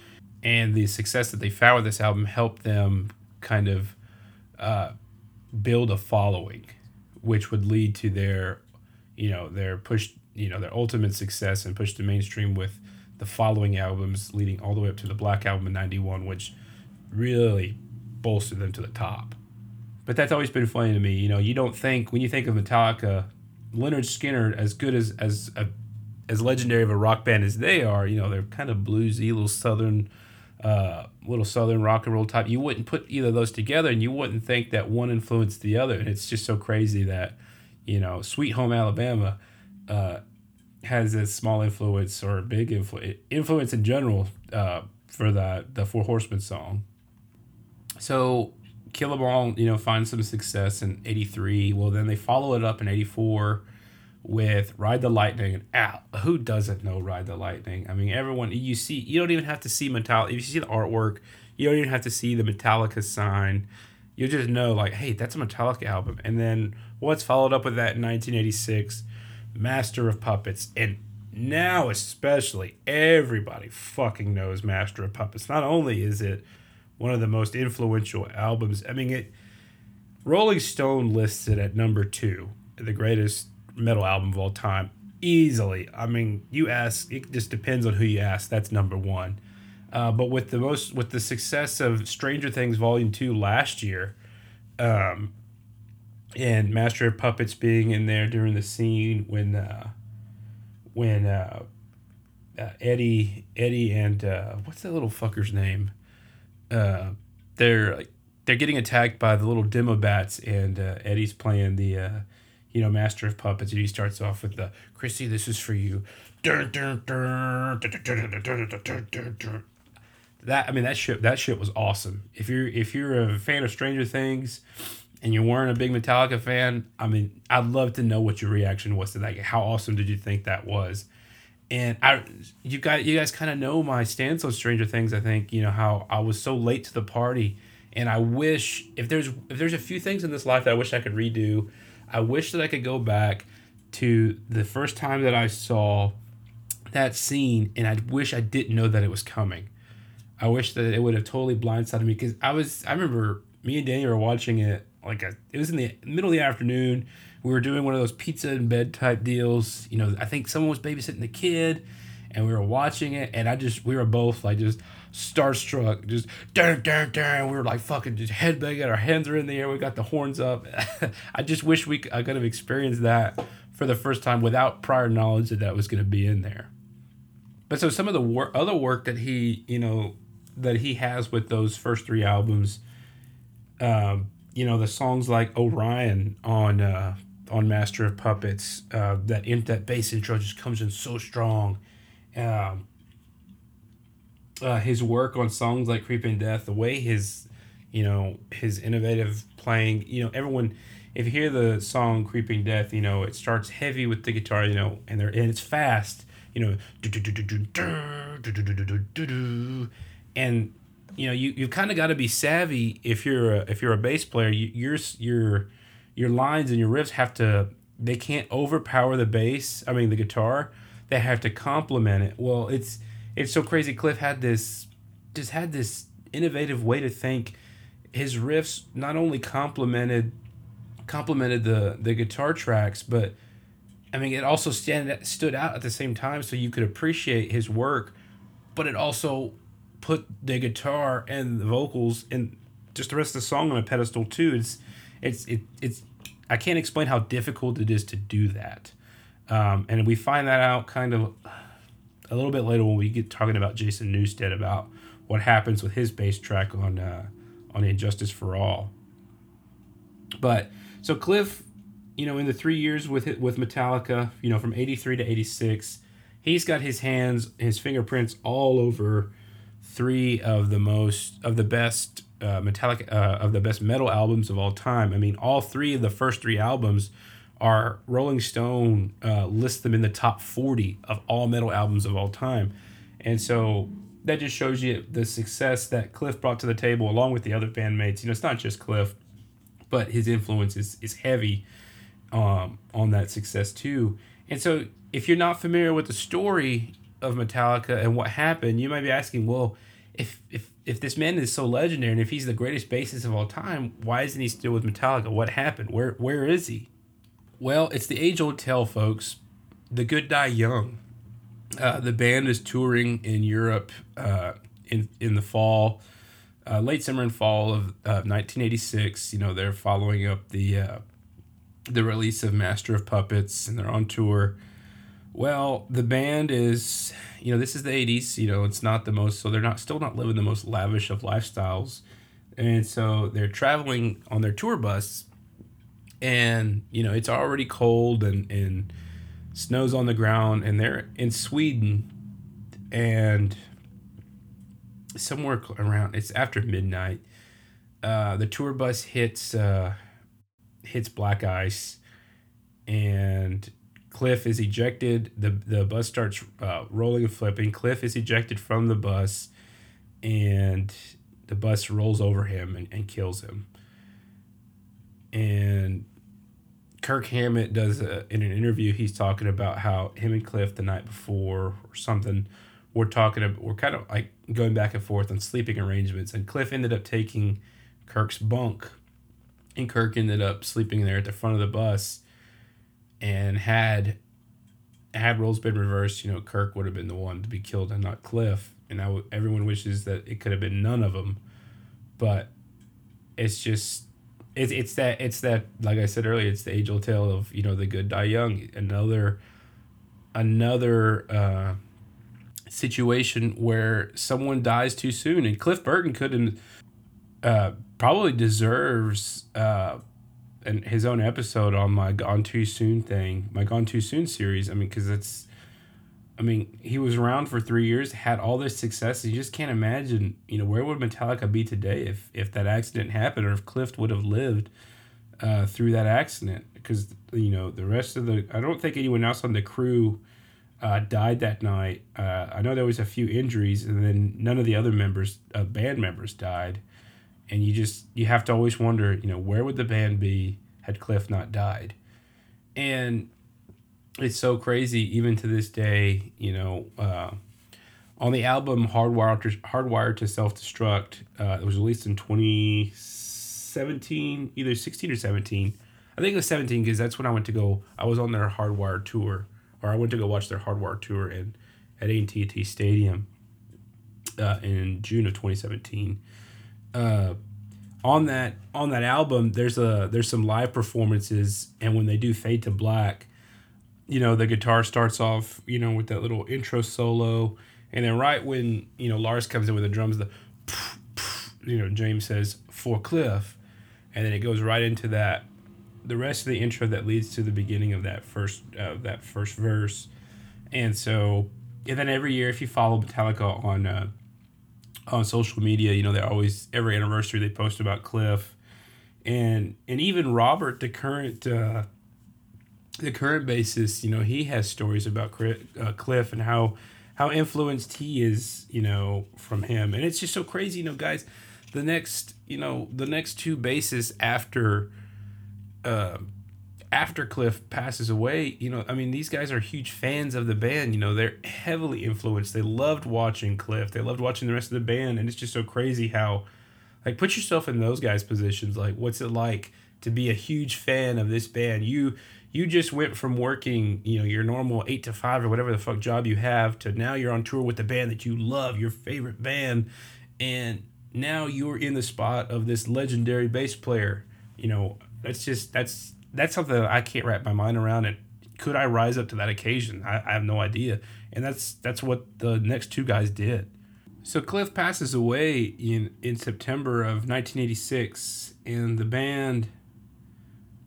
and the success that they found with this album helped them kind of uh, build a following, which would lead to their you know their push you know their ultimate success and pushed to mainstream with the following albums leading all the way up to the black album in 91 which really bolstered them to the top. But that's always been funny to me you know you don't think when you think of metallica Lynyrd Skynyrd, as good as as a as legendary of a rock band as they are you know they're kind of bluesy little southern uh, little southern rock and roll type. You wouldn't put either of those together and you wouldn't think that one influenced the other. And it's just so crazy that you know, Sweet Home Alabama uh, has a small influence or a big influ- influence in general uh, for the the Four Horsemen song. So Kill 'Em All, you know, finds some success in '83. Well, then they follow it up in '84 with Ride the Lightning. And who doesn't know Ride the Lightning? I mean, everyone you see, you don't even have to see Metallica. If you see the artwork, you don't even have to see the Metallica sign. You just know, like, hey, that's a Metallica album. And then what's followed up with that in 1986? Master of Puppets. And now, especially, everybody fucking knows Master of Puppets. Not only is it one of the most influential albums, I mean, it. Rolling Stone lists it at number two, the greatest metal album of all time, easily. I mean, you ask, it just depends on who you ask. That's number one. Uh, but with the most with the success of Stranger Things Volume Two last year, um, and Master of Puppets being in there during the scene when uh, when uh, uh, Eddie Eddie and uh, what's that little fucker's name? Uh, they're they're getting attacked by the little demo bats, and uh, Eddie's playing the uh, you know master of puppets, and he starts off with the Chrissy, this is for you. That I mean that shit that shit was awesome. If you're if you're a fan of Stranger Things and you weren't a big Metallica fan, I mean, I'd love to know what your reaction was to that. How awesome did you think that was? And I, you guys, you guys kind of know my stance on Stranger Things. I think you know how I was so late to the party, and I wish if there's if there's a few things in this life that I wish I could redo, I wish that I could go back to the first time that I saw that scene, and I wish I didn't know that it was coming. I wish that it would have totally blindsided me because I was I remember me and Danny were watching it like a, it was in the middle of the afternoon. We were doing one of those pizza in bed type deals. You know, I think someone was babysitting the kid, and we were watching it, and I just we were both like just starstruck, just darn darn darn. We were like fucking just headbanging. Our hands are in the air. We got the horns up. I just wish we I could have experienced that for the first time without prior knowledge that that was going to be in there. But so some of the wor- other work that he you know that he has with those first three albums. Um, you know the songs like Orion on uh, on Master of Puppets. Uh, that in that bass intro just comes in so strong. Um, uh, his work on songs like Creeping Death, the way his you know his innovative playing. You know everyone. If you hear the song Creeping Death, you know it starts heavy with the guitar, you know, and they and it's fast, you know, and you know you you've kind of got to be savvy if you're a, if you're a bass player. You, your your your lines and your riffs have to they can't overpower the bass. I mean the guitar. They have to complement it. Well, it's it's so crazy. Cliff had this just had this innovative way to think. His riffs not only complemented complemented the the guitar tracks, but I mean it also stand stood out at the same time, so you could appreciate his work. But it also put the guitar and the vocals and just the rest of the song on a pedestal too. It's it's it, it's I can't explain how difficult it is to do that. Um, and we find that out kind of a little bit later when we get talking about Jason Newsted about what happens with his bass track on uh, on And Justice for All. But so Cliff, you know, in the three years with it, with Metallica, you know, from eighty three to eighty six, he's got his hands, his fingerprints all over three of the most of the best uh, metallic uh, of the best metal albums of all time. I mean, all three of the first three albums are Rolling Stone uh, lists them in the top forty of all metal albums of all time, and so that just shows you the success that Cliff brought to the table along with the other bandmates. You know, it's not just Cliff, but his influence is is heavy um, on that success too. And so, if you're not familiar with the story of Metallica and what happened, you might be asking, well, if if if this man is so legendary and if he's the greatest bassist of all time, why isn't he still with Metallica? What happened? Where where is he? Well, it's the age old tale, folks. The good die young. Uh, the band is touring in Europe uh, in in the fall, uh, late summer and fall of 1986. You know they're following up the uh, the release of Master of Puppets, and they're on tour. Well, the band is, you know, this is the 80s, you know, it's not the most, so they're not, still not living the most lavish of lifestyles. And so they're traveling on their tour bus and, you know, it's already cold and, and snow's on the ground and they're in Sweden and somewhere around, it's after midnight. Uh, the tour bus hits, uh, hits black ice and Cliff is ejected. The the bus starts uh, rolling and flipping. Cliff is ejected from the bus, and the bus rolls over him and, and kills him. And Kirk Hammett does a, in an interview. He's talking about how him and Cliff the night before or something. We're talking. About, we're kind of like going back and forth on sleeping arrangements, and Cliff ended up taking Kirk's bunk, and Kirk ended up sleeping there at the front of the bus and had had roles been reversed, you know, Kirk would have been the one to be killed and not Cliff. And I w- everyone wishes that it could have been none of them, but it's just it's it's that it's that like I said earlier, it's the age old tale of you know the good die young. Another another uh, situation where someone dies too soon, and Cliff Burton couldn't uh, probably deserves uh, and his own episode on my Gone Too Soon thing, my Gone Too Soon series. I mean, because it's, I mean, he was around for three years, had all this success. You just can't imagine, you know, where would Metallica be today if if that accident happened, or if Cliff would have lived uh, through that accident? Because you know, the rest of the, I don't think anyone else on the crew. Uh, died that night. Uh, I know there was a few injuries, and then none of the other members, uh, band members, died and you just you have to always wonder, you know, where would the band be had Cliff not died? And it's so crazy, even to this day, you know. Uh, on the album Hardwired to, Hardwired to Self Destruct, uh, it was released in 2017, either 16 or 17. I think it was 17 because that's when I went to go. I was on their Hardwired tour, or I went to go watch their Hardwired tour in at AT&T Stadium uh, in June of 2017 uh, on that on that album, there's a there's some live performances, and when they do fade to black, you know the guitar starts off, you know, with that little intro solo, and then right when you know Lars comes in with the drums, the you know James says for Cliff, and then it goes right into that the rest of the intro that leads to the beginning of that first uh, that first verse, and so and then every year if you follow Metallica on uh, on social media. You know, they always every anniversary they post about Cliff, and and even Robert, the current uh, the current bassist. You know, he has stories about uh, Cliff and how how influenced he is. You know, from him, and it's just so crazy. You know, guys, the next you know the next two bases after. Uh, after Cliff passes away, you know, I mean, these guys are huge fans of the band. You know, they're heavily influenced. They loved watching Cliff. They loved watching the rest of the band, and it's just so crazy how, like, put yourself in those guys' positions. Like, what's it like to be a huge fan of this band? You you just went from working, you know, your normal eight to five or whatever the fuck job you have to now you're on tour with the band that you love, your favorite band, and now you're in the spot of this legendary bass player. You know, that's just that's that's something that I can't wrap my mind around. And could I rise up to that occasion? I, I have no idea. And that's that's what the next two guys did. So Cliff passes away in in September of 1986, and the band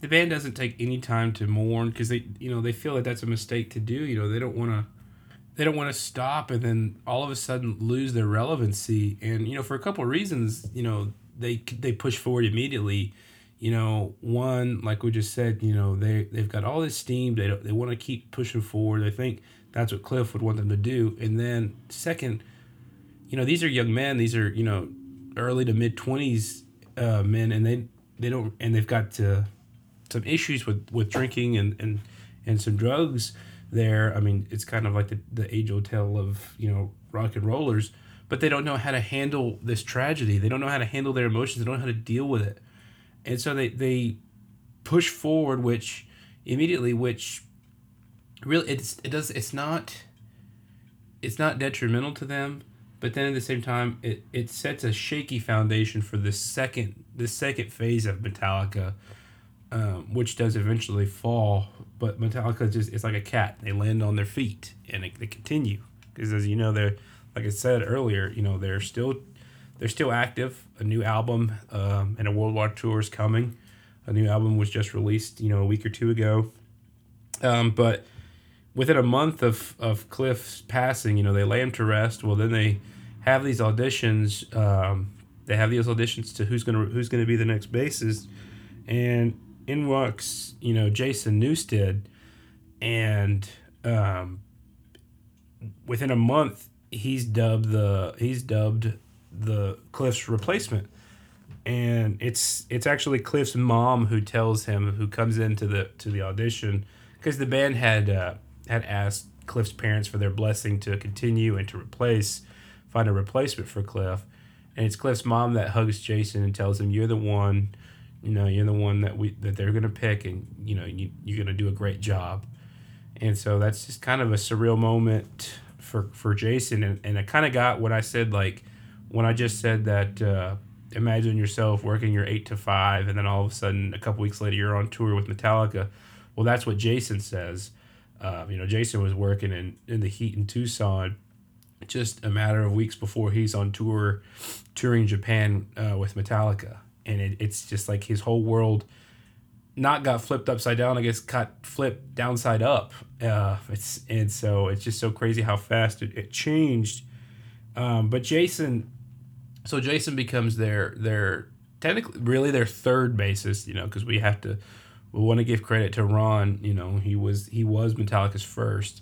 the band doesn't take any time to mourn because they you know they feel that that's a mistake to do. You know they don't want to they don't want to stop and then all of a sudden lose their relevancy. And you know for a couple of reasons, you know they they push forward immediately you know, one like we just said, you know, they they've got all this steam. They they want to keep pushing forward. They think that's what Cliff would want them to do. And then second, you know, these are young men. These are you know, early to mid twenties uh, men, and they they don't and they've got uh, some issues with with drinking and and and some drugs there. I mean, it's kind of like the the age old tale of you know rock and rollers, but they don't know how to handle this tragedy. They don't know how to handle their emotions. They don't know how to deal with it and so they they push forward, which immediately, which really it's it does it's not it's not detrimental to them, but then at the same time, it it sets a shaky foundation for the second the second phase of Metallica. Um, which does eventually fall, but Metallica just it's like a cat. They land on their feet and it, they continue because as you know they're like I said earlier, you know they're still they're still active. A new album um, and a worldwide tour is coming. A new album was just released, you know, a week or two ago. Um, but within a month of, of Cliff's passing, you know, they lay him to rest. Well, then they have these auditions. Um, they have these auditions to who's gonna who's gonna be the next bassist, and in walks you know Jason Newsted, and um, within a month he's dubbed the he's dubbed the Cliff's replacement, and it's it's actually Cliff's mom who tells him who comes into the to the audition because the band had uh, had asked Cliff's parents for their blessing to continue and to replace find a replacement for Cliff, and it's Cliff's mom that hugs Jason and tells him you're the one, you know you're the one that we that they're gonna pick and you know you you're gonna do a great job, and so that's just kind of a surreal moment for for Jason and and I kind of got what I said like when I just said that, uh, imagine yourself working your eight to five, and then all of a sudden, a couple weeks later, you're on tour with Metallica. Well, that's what Jason says. Uh, you know, Jason was working in, in the heat in Tucson just a matter of weeks before he's on tour, touring Japan uh, with Metallica. And it, it's just like his whole world not got flipped upside down, I guess got flipped downside up. Uh, it's and so it's just so crazy how fast it, it changed. Um, but Jason, so Jason becomes their their technically really their third bassist, you know, because we have to we want to give credit to Ron. You know, he was he was Metallica's first.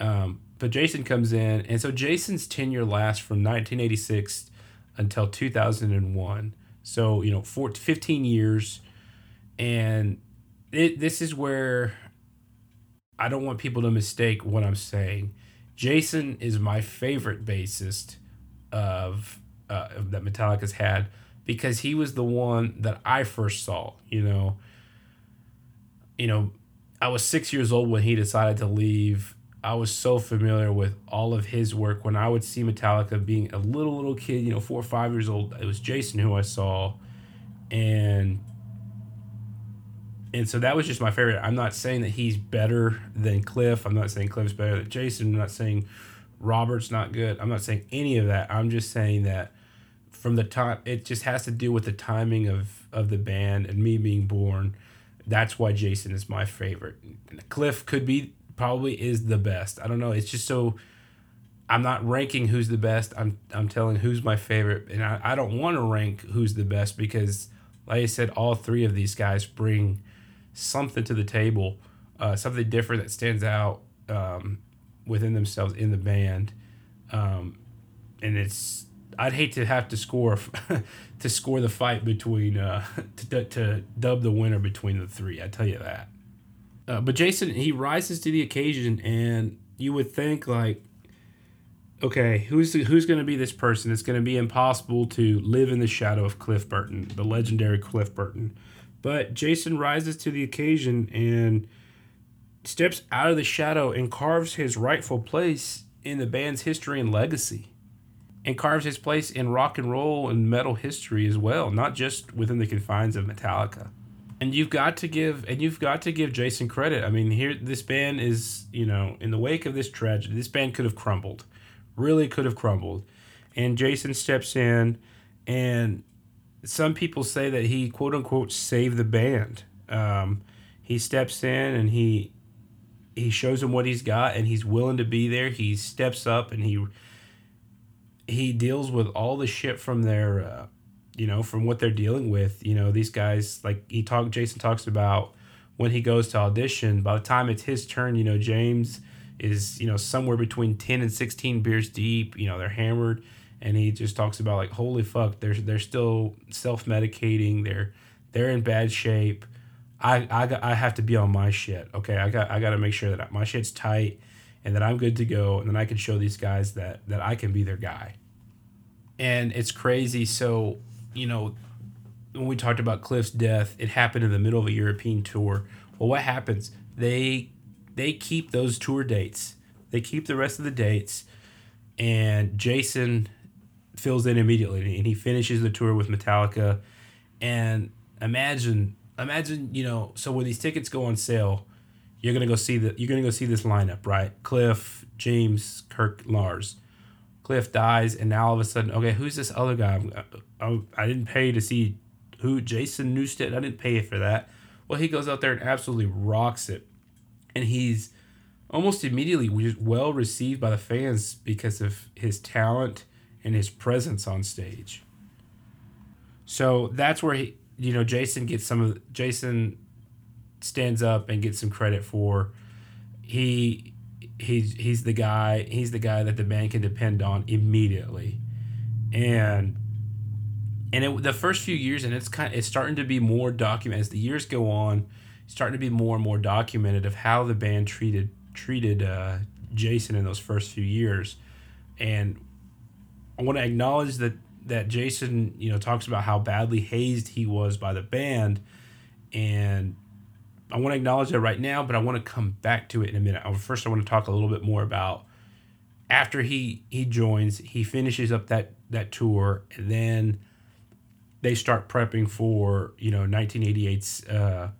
Um, but Jason comes in, and so Jason's tenure lasts from 1986 until 2001. So you know, for 15 years, and it, this is where I don't want people to mistake what I'm saying. Jason is my favorite bassist of uh, that Metallica's had because he was the one that I first saw. You know, you know, I was six years old when he decided to leave. I was so familiar with all of his work when I would see Metallica being a little little kid, you know, four or five years old. It was Jason who I saw, and and so that was just my favorite. I'm not saying that he's better than Cliff. I'm not saying Cliff's better than Jason. I'm not saying Robert's not good. I'm not saying any of that. I'm just saying that from the time it just has to do with the timing of of the band and me being born. That's why Jason is my favorite. Cliff could be probably is the best. I don't know. It's just so I'm not ranking who's the best. I'm I'm telling who's my favorite, and I, I don't want to rank who's the best because, like I said, all three of these guys bring something to the table, uh, something different that stands out um, within themselves in the band, um, and it's I'd hate to have to score to score the fight between uh, to, to dub the winner between the three. I tell you that. Uh, but Jason he rises to the occasion, and you would think like, okay, who's the, who's going to be this person? It's going to be impossible to live in the shadow of Cliff Burton, the legendary Cliff Burton. But Jason rises to the occasion and steps out of the shadow and carves his rightful place in the band's history and legacy and carves his place in rock and roll and metal history as well, not just within the confines of Metallica. And you've got to give and you've got to give Jason credit. I mean, here this band is, you know, in the wake of this tragedy, this band could have crumbled. Really could have crumbled. And Jason steps in and some people say that he quote unquote saved the band. Um, he steps in and he he shows him what he's got and he's willing to be there. He steps up and he he deals with all the shit from their uh, you know from what they're dealing with. You know these guys like he talked jason talks about when he goes to audition by the time it's his turn you know james is you know somewhere between 10 and 16 beers deep you know they're hammered. And he just talks about like holy fuck they're they're still self-medicating they're they're in bad shape I, I, I have to be on my shit okay i got i got to make sure that my shit's tight and that I'm good to go, and then I can show these guys that that I can be their guy. And it's crazy. So, you know, when we talked about Cliff's death, it happened in the middle of a European tour. Well, what happens? They they keep those tour dates. They keep the rest of the dates, and Jason fills in immediately, and he finishes the tour with Metallica. And imagine, imagine, you know, so when these tickets go on sale, you're gonna go see the you're gonna go see this lineup, right? Cliff, James, Kirk, Lars. Cliff dies, and now all of a sudden, okay, who's this other guy? I, uh, oh, I didn't pay to see who Jason Newsted. I didn't pay for that. Well, he goes out there and absolutely rocks it, and he's almost immediately well received by the fans because of his talent and his presence on stage. So that's where he, you know, Jason gets some of Jason stands up and gets some credit for. He he's he's the guy he's the guy that the band can depend on immediately, and and it, the first few years and it's kind of, it's starting to be more documented as the years go on, starting to be more and more documented of how the band treated treated uh, Jason in those first few years, and I want to acknowledge that that Jason you know talks about how badly hazed he was by the band, and I want to acknowledge that right now, but I want to come back to it in a minute. First, I want to talk a little bit more about after he he joins, he finishes up that that tour, and then they start prepping for you know 1988's uh,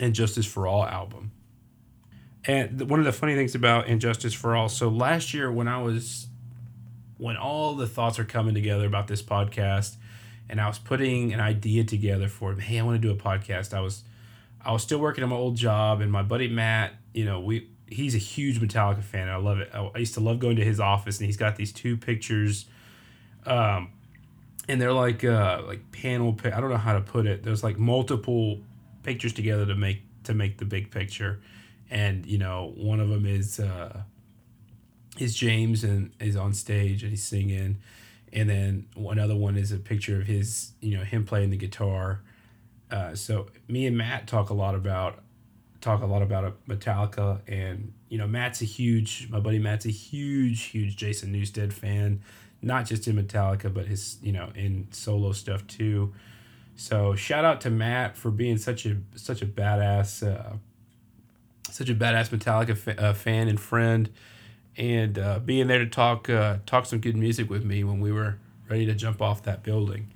"And Justice for All" album. And one of the funny things about And Justice for All, so last year when I was, when all the thoughts are coming together about this podcast, and I was putting an idea together for, hey, I want to do a podcast. I was, I was still working at my old job, and my buddy Matt, you know, we he's a huge Metallica fan. I love it. I, used to love going to his office, and he's got these two pictures, um, and they're like uh like panel. I don't know how to put it. There's like multiple pictures together to make to make the big picture, and you know one of them is uh is James and is on stage and he's singing, and then another one is a picture of his you know him playing the guitar. Uh, so me and Matt talk a lot about talk a lot about Metallica, and you know Matt's a huge my buddy Matt's a huge huge Jason Newsted fan, not just in Metallica but his you know in solo stuff too. So shout out to Matt for being such a such a badass uh, such a badass Metallica fa- uh, fan and friend, and uh, being there to talk uh, talk some good music with me when we were ready to jump off that building.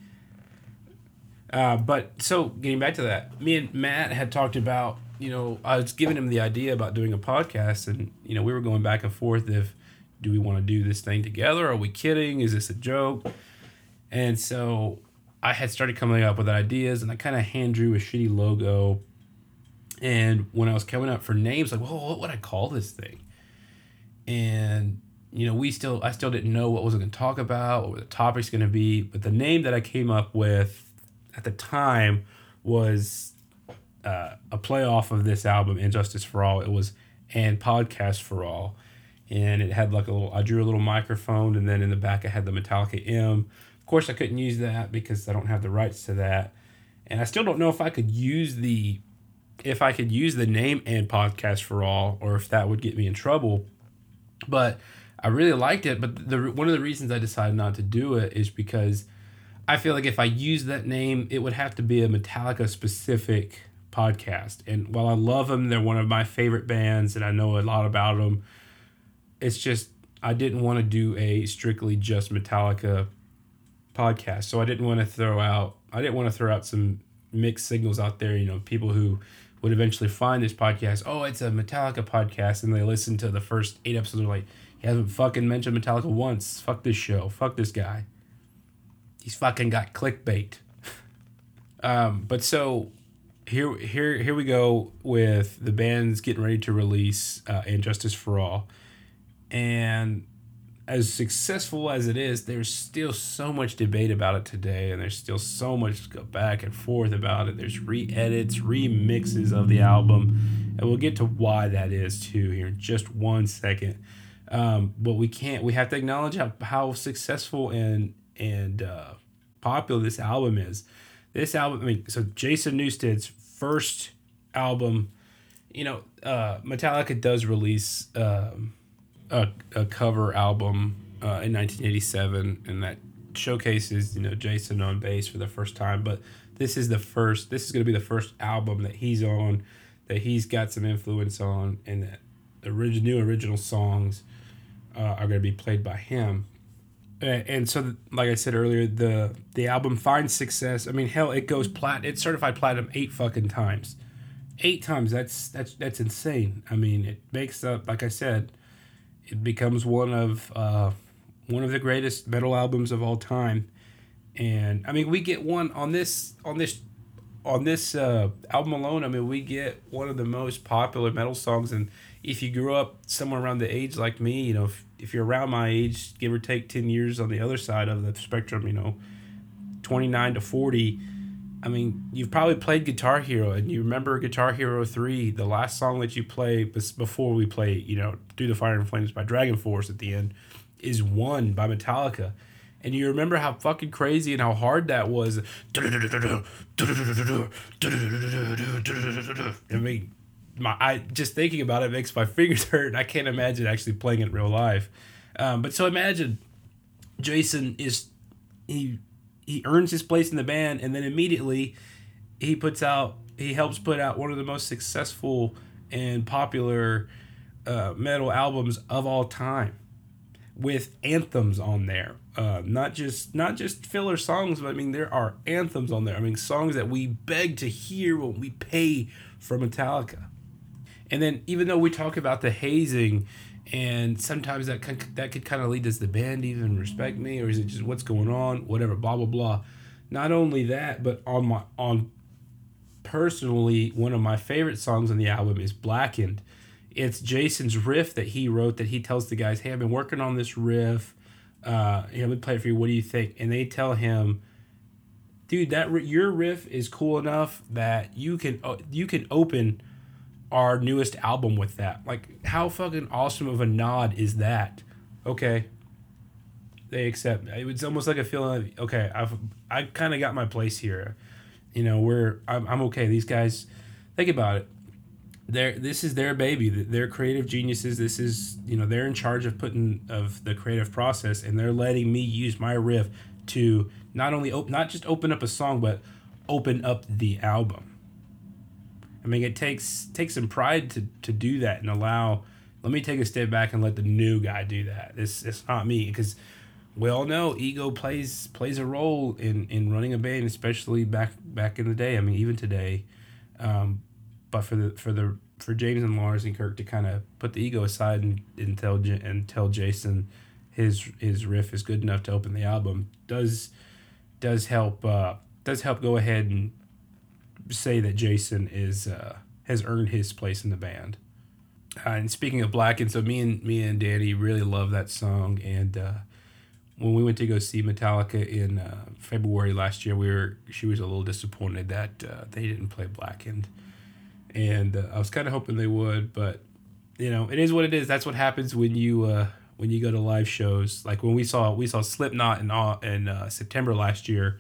Uh, but so getting back to that, me and Matt had talked about you know, I was giving him the idea about doing a podcast, and you know, we were going back and forth if do we want to do this thing together? Are we kidding? Is this a joke? And so I had started coming up with ideas, and I kind of hand drew a shitty logo. And when I was coming up for names, like, well, what would I call this thing? And you know, we still, I still didn't know what was going to talk about, or what the topic's going to be. But the name that I came up with at the time was uh, a playoff of this album, And Justice for All. It was and Podcast for All, and it had like a little. I drew a little microphone, and then in the back I had the Metallica M. Of course, I couldn't use that because I don't have the rights to that, and I still don't know if I could use the if I could use the name and Podcast for All, or if that would get me in trouble. But I really liked it. But the one of the reasons I decided not to do it is because I feel like if I use that name, it would have to be a Metallica specific podcast. And while I love them, they're one of my favorite bands, and I know a lot about them. It's just I didn't want to do a strictly just Metallica podcast, so I didn't want to throw out I didn't want to throw out some mixed signals out there. You know, people who would eventually find this podcast. Oh, it's a Metallica podcast, and they listen to the first eight episodes. They're like, he hasn't fucking mentioned Metallica once. Fuck this show. Fuck this guy. He's fucking got clickbait. um, but so here here here we go with the band's getting ready to release uh, for all and as successful as it is there's still so much debate about it today and there's still so much to go back and forth about it. There's re-edits remixes of the album and we'll get to why that is too here in just one second. Um, but we can't we have to acknowledge how, how successful and and uh, popular this album is. This album, I mean, so Jason Newsted's first album, you know, uh, Metallica does release um, a, a cover album uh, in 1987, and that showcases, you know, Jason on bass for the first time. But this is the first, this is going to be the first album that he's on, that he's got some influence on, and that the new original songs uh, are going to be played by him and so like I said earlier, the the album finds success. I mean, hell, it goes plat. It's certified platinum eight fucking times, eight times. That's that's that's insane. I mean, it makes up. Like I said, it becomes one of uh, one of the greatest metal albums of all time. And I mean, we get one on this on this on this uh, album alone. I mean, we get one of the most popular metal songs. And if you grew up somewhere around the age like me, you know. If, if you're around my age, give or take 10 years on the other side of the spectrum, you know, 29 to 40, I mean, you've probably played Guitar Hero and you remember Guitar Hero 3, the last song that you play before we play, you know, Do the Fire and Flames by DragonForce at the end is One by Metallica. And you remember how fucking crazy and how hard that was. I mean, my I just thinking about it makes my fingers hurt. And I can't imagine actually playing it in real life. Um, but so imagine Jason is he he earns his place in the band, and then immediately he puts out he helps put out one of the most successful and popular uh, metal albums of all time with anthems on there. Uh, not just not just filler songs but i mean there are anthems on there. I mean songs that we beg to hear when we pay for metallica. And then even though we talk about the hazing, and sometimes that that could kind of lead does the band even respect me or is it just what's going on whatever blah blah blah. Not only that, but on my on personally one of my favorite songs on the album is Blackened. It's Jason's riff that he wrote that he tells the guys, "Hey, I've been working on this riff. Uh, you know, let me play it for you. What do you think?" And they tell him, "Dude, that your riff is cool enough that you can uh, you can open." Our newest album with that. Like, how fucking awesome of a nod is that? Okay. They accept. It's almost like a feeling. Like, okay, I've I kind of got my place here. You know, we're I'm, I'm okay. These guys, think about it. They're, this is their baby. They're creative geniuses. This is you know they're in charge of putting of the creative process, and they're letting me use my riff to not only op- not just open up a song, but open up the album I mean, it takes takes some pride to to do that and allow. Let me take a step back and let the new guy do that. It's it's not me because we all know ego plays plays a role in in running a band, especially back back in the day. I mean, even today. Um, but for the for the for James and Lars and Kirk to kind of put the ego aside and, and tell and tell Jason his his riff is good enough to open the album does does help uh, does help go ahead and say that Jason is uh, has earned his place in the band. Uh, and speaking of Black, and so me and me and Danny really love that song. And uh, when we went to go see Metallica in uh, February last year, we were she was a little disappointed that uh, they didn't play Blackened, and uh, I was kind of hoping they would, but you know it is what it is. That's what happens when you uh, when you go to live shows. Like when we saw we saw Slipknot in in uh, September last year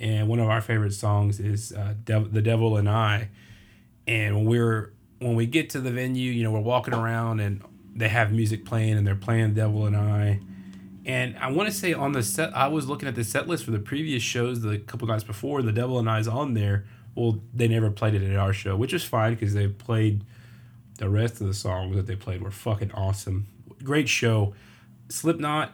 and one of our favorite songs is uh, "The Devil in I." And when we're when we get to the venue, you know, we're walking around and they have music playing and they're playing "Devil in I." And I want to say on the set, I was looking at the set list for the previous shows the couple nights before, "The Devil in I's on there. Well, they never played it at our show, which is fine because they played the rest of the songs that they played were fucking awesome. Great show. Slipknot,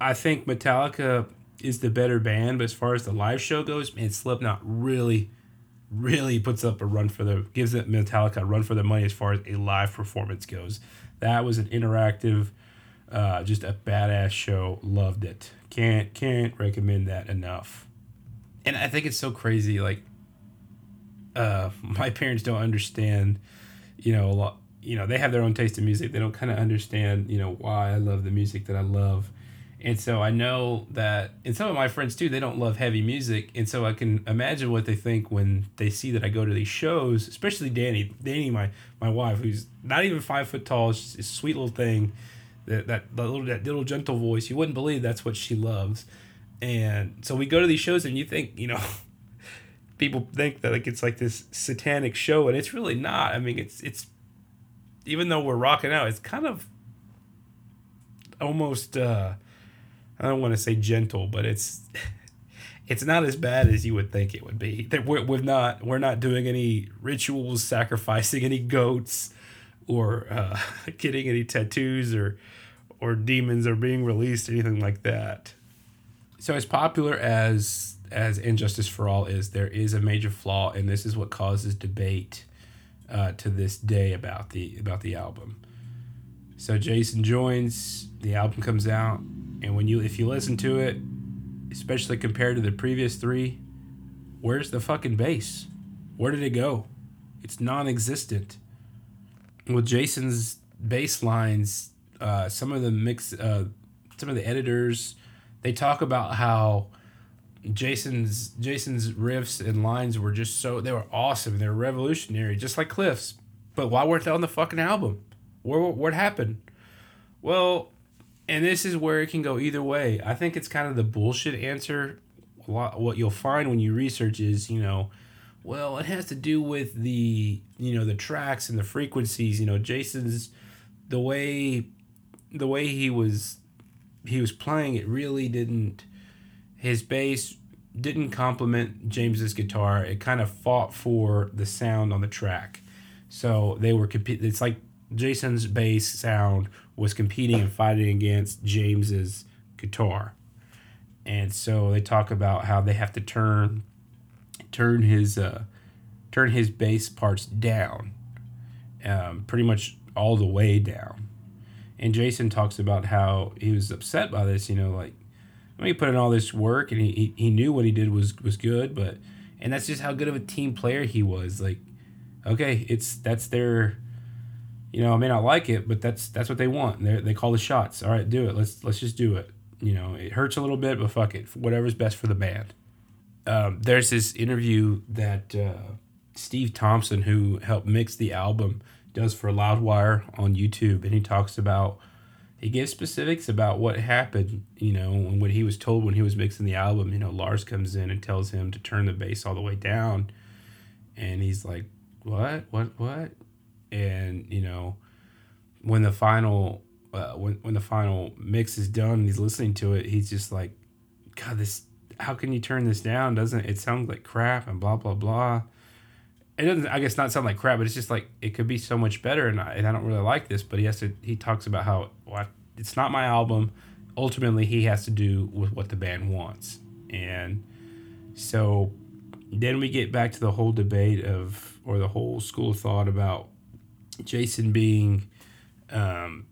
I think Metallica is the better band, but as far as the live show goes, man, Slipknot really, really puts up a run for the gives it Metallica a run for their money as far as a live performance goes. That was an interactive, uh, just a badass show. Loved it. Can't can't recommend that enough. And I think it's so crazy. Like, uh, my parents don't understand. You know, a lot. You know, they have their own taste in music. They don't kind of understand. You know, why I love the music that I love and so I know that, and some of my friends too, they don't love heavy music. And so I can imagine what they think when they see that I go to these shows, especially Danny. Danny, my, my wife, who's not even five foot tall, she's a sweet little thing. That, that, that little that little gentle voice, you wouldn't believe that's what she loves. And so we go to these shows, and you think, you know, people think that like it's like this satanic show, and it's really not. I mean, it's it's even though we're rocking out, it's kind of almost uh I don't want to say gentle, but it's it's not as bad as you would think it would be. That we're, we're not we're not doing any rituals, sacrificing any goats, or uh, getting any tattoos, or or demons are being released, anything like that. So as popular as as And Justice for All is, there is a major flaw, and this is what causes debate uh, to this day about the about the album. So Jason joins, the album comes out, and when you if you listen to it, especially compared to the previous three, where's the fucking bass? Where did it go? It's non-existent. With Jason's bass lines, uh, some of the mix, uh, some of the editors, they talk about how Jason's Jason's riffs and lines were just so they were awesome. They were revolutionary, just like Cliff's. But why weren't they on the fucking album? Where what happened? Well, and this is where it can go either way. I think it's kind of the bullshit answer. Lot, what you'll find when you research is, you know, well, it has to do with the, you know, the tracks and the frequencies. You know, Jason's the way, the way he was, he was playing it really didn't. His bass didn't complement James's guitar. It kind of fought for the sound on the track. So they were compete. It's like Jason's bass sound was competing and fighting against James's guitar. And so they talk about how they have to turn turn his uh, turn his bass parts down um, pretty much all the way down. And Jason talks about how he was upset by this. You know, like I mean, he put in all this work and he, he, he knew what he did was was good, but and that's just how good of a team player he was. Like, okay, it's that's their you know, I may not like it, but that's that's what they want. They they call the shots. All right, do it. Let's let's just do it. You know, it hurts a little bit, but fuck it. Whatever's best for the band. Um, there's this interview that uh, Steve Thompson, who helped mix the album, does for Loudwire on YouTube, and he talks about he gives specifics about what happened. You know, and what he was told when he was mixing the album. You know, Lars comes in and tells him to turn the bass all the way down, and he's like, "What? What? What?" And you know when the final uh, when when the final mix is done and he's listening to it he's just like god this how can you turn this down? Doesn't it sound like crap and blah blah blah. It doesn't i guess not sound like crap but it's just like it could be so much better and I, and I don't really like this but he has to he talks about how well, it's not my album. Ultimately he has to do with what the band wants. And so then we get back to the whole debate of or the whole school of thought about Jason being um,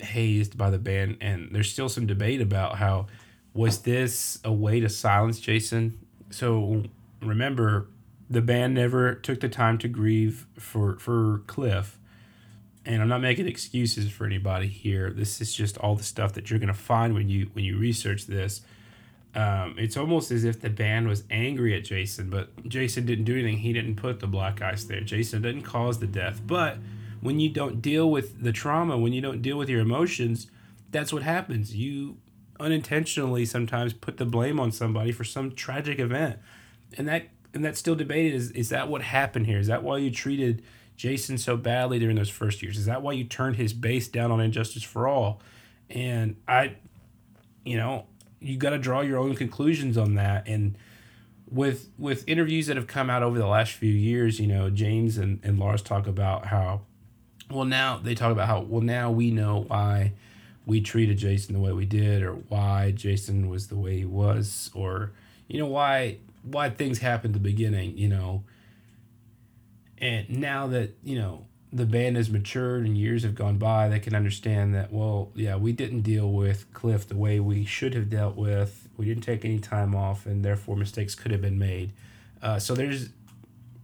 hazed by the band, and there's still some debate about how was this a way to silence Jason. So remember, the band never took the time to grieve for for Cliff. And I'm not making excuses for anybody here. This is just all the stuff that you're gonna find when you when you research this. Um, it's almost as if the band was angry at Jason, but Jason didn't do anything. He didn't put the black ice there. Jason didn't cause the death. But when you don't deal with the trauma, when you don't deal with your emotions, that's what happens. You unintentionally sometimes put the blame on somebody for some tragic event. And that and that's still debated is is that what happened here? Is that why you treated Jason so badly during those first years? Is that why you turned his bass down on And Justice for All? And I you know, you got to draw your own conclusions on that. And with with interviews that have come out over the last few years you know james and, and lars talk about how well now they talk about how well now we know why we treated jason the way we did or why jason was the way he was or you know why why things happened at the beginning you know. And now that you know the band has matured and years have gone by, they can understand that, well, yeah, we didn't deal with Cliff the way we should have dealt with. We didn't take any time off, and therefore mistakes could have been made. Uh, so there's,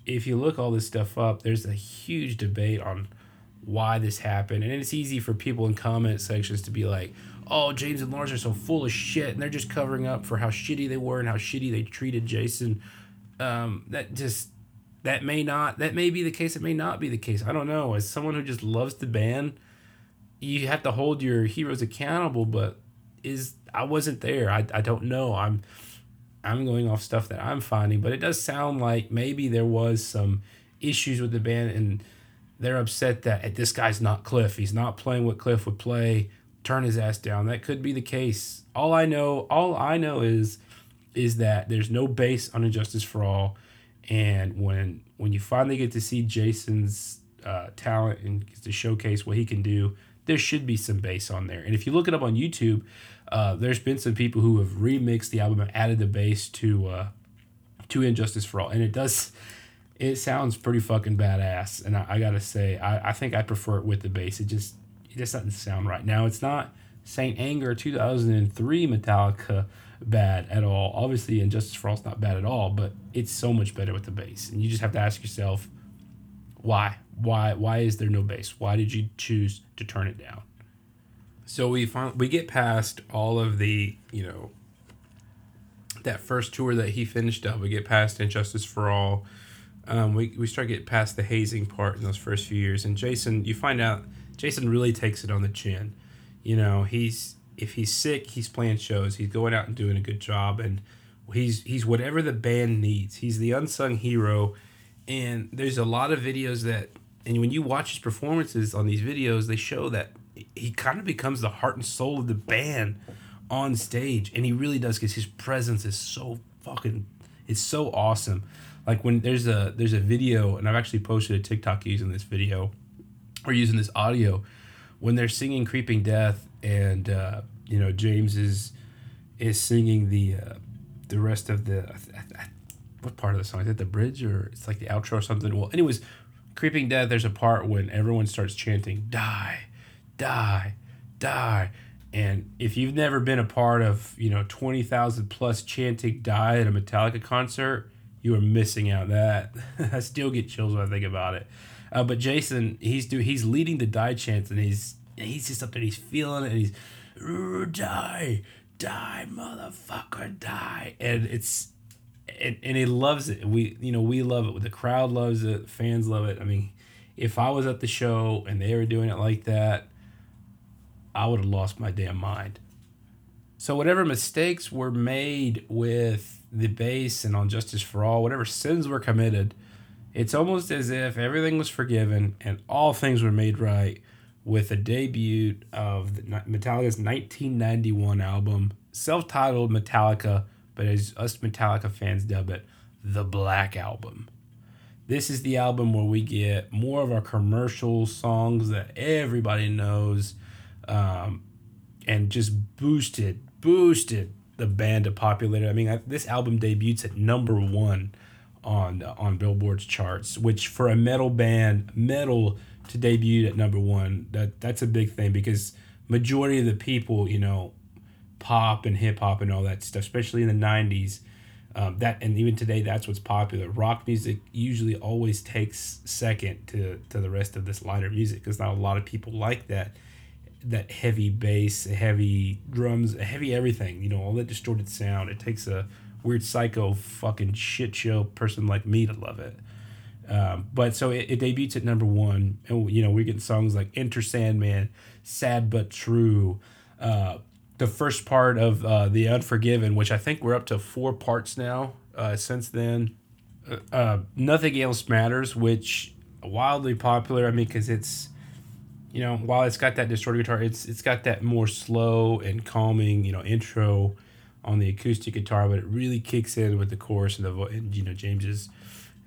if you look all this stuff up, there's a huge debate on why this happened. And it's easy for people in comment sections to be like, oh, James and Lars are so full of shit, and they're just covering up for how shitty they were and how shitty they treated Jason. Um, that just that may not that may be the case it may not be the case. I don't know. As someone who just loves the band you have to hold your heroes accountable but is i wasn't there. I, I don't know. I'm i'm going off stuff that i'm finding but it does sound like maybe there was some issues with the band and they're upset that eh, this guy's not cliff. He's not playing what cliff would play. Turn his ass down. That could be the case. All i know all i know is is that there's no bass on And Justice for all and when when you finally get to see Jason's uh, talent and to showcase what he can do, there should be some bass on there. And if you look it up on YouTube, uh, there's been some people who have remixed the album and added the bass to uh, to And Justice for All, and it does. It sounds pretty fucking badass, and I, I gotta say, I, I think I prefer it with the bass. It just it just doesn't sound right. Now it's not Saint Anger 2003 Metallica bad at all. Obviously, Injustice Justice for All is not bad at all, but it's so much better with the bass. And you just have to ask yourself, why? Why? Why is there no bass? Why did you choose to turn it down? So we find we get past all of the you know that first tour that he finished up. We get past And Justice for All. Um, we we start getting past the hazing part in those first few years, and Jason, you find out Jason really takes it on the chin. You know, he's if he's sick, he's playing shows. He's going out and doing a good job, and he's he's whatever the band needs. He's the unsung hero, and there's a lot of videos that, and when you watch his performances on these videos, they show that he kind of becomes the heart and soul of the band on stage, and he really does because his presence is so fucking, it's so awesome. Like when there's a there's a video, and I've actually posted a TikTok using this video, or using this audio, when they're singing "Creeping Death." And uh, you know James is is singing the uh, the rest of the what part of the song is it the bridge or it's like the outro or something well anyways Creeping Death, there's a part when everyone starts chanting, die, die, die. And if you've never been a part of, you know, 20,000 plus chanting die at a Metallica concert, you are missing out. That I still get chills when I think about it. Uh, but Jason, he's do he's leading the die chants and he's he's just up there, he's feeling it, and he's die, die, motherfucker, die, and it's and, and he loves it. We you know we love it. The crowd loves it. Fans love it. I mean, if I was at the show and they were doing it like that, I would have lost my damn mind. So whatever mistakes were made with the bass and on Justice for All, whatever sins were committed, it's almost as if everything was forgiven and all things were made right with the debut of Metallica's 1991 album, self-titled Metallica, but as us Metallica fans dub it, the Black Album. This is the album where we get more of our commercial songs that everybody knows um, and just boosted, boosted the band to popularity. I mean, I, this album debuts at number one on uh, on Billboard's charts, which for a metal band, metal to debut at number one, that that's a big thing because majority of the people, you know, pop and hip hop and all that stuff, especially in the '90s. Um, that and even today, that's what's popular. Rock music usually always takes second to to the rest of this lighter music because not a lot of people like that that heavy bass, heavy drums, heavy everything. You know, all that distorted sound. It takes a weird psycho fucking shit show person like me to love it. Um, but so it, it, debuts at number one, and you know we get songs like "Enter Sandman," "Sad but True," uh, the first part of uh, "The Unforgiven," which I think we're up to four parts now uh, since then. Uh, uh, "Nothing Else Matters," which wildly popular. I mean, because it's you know, while it's got that distorted guitar, it's it's got that more slow and calming, you know, intro on the acoustic guitar, but it really kicks in with the chorus and the vo- and you know James's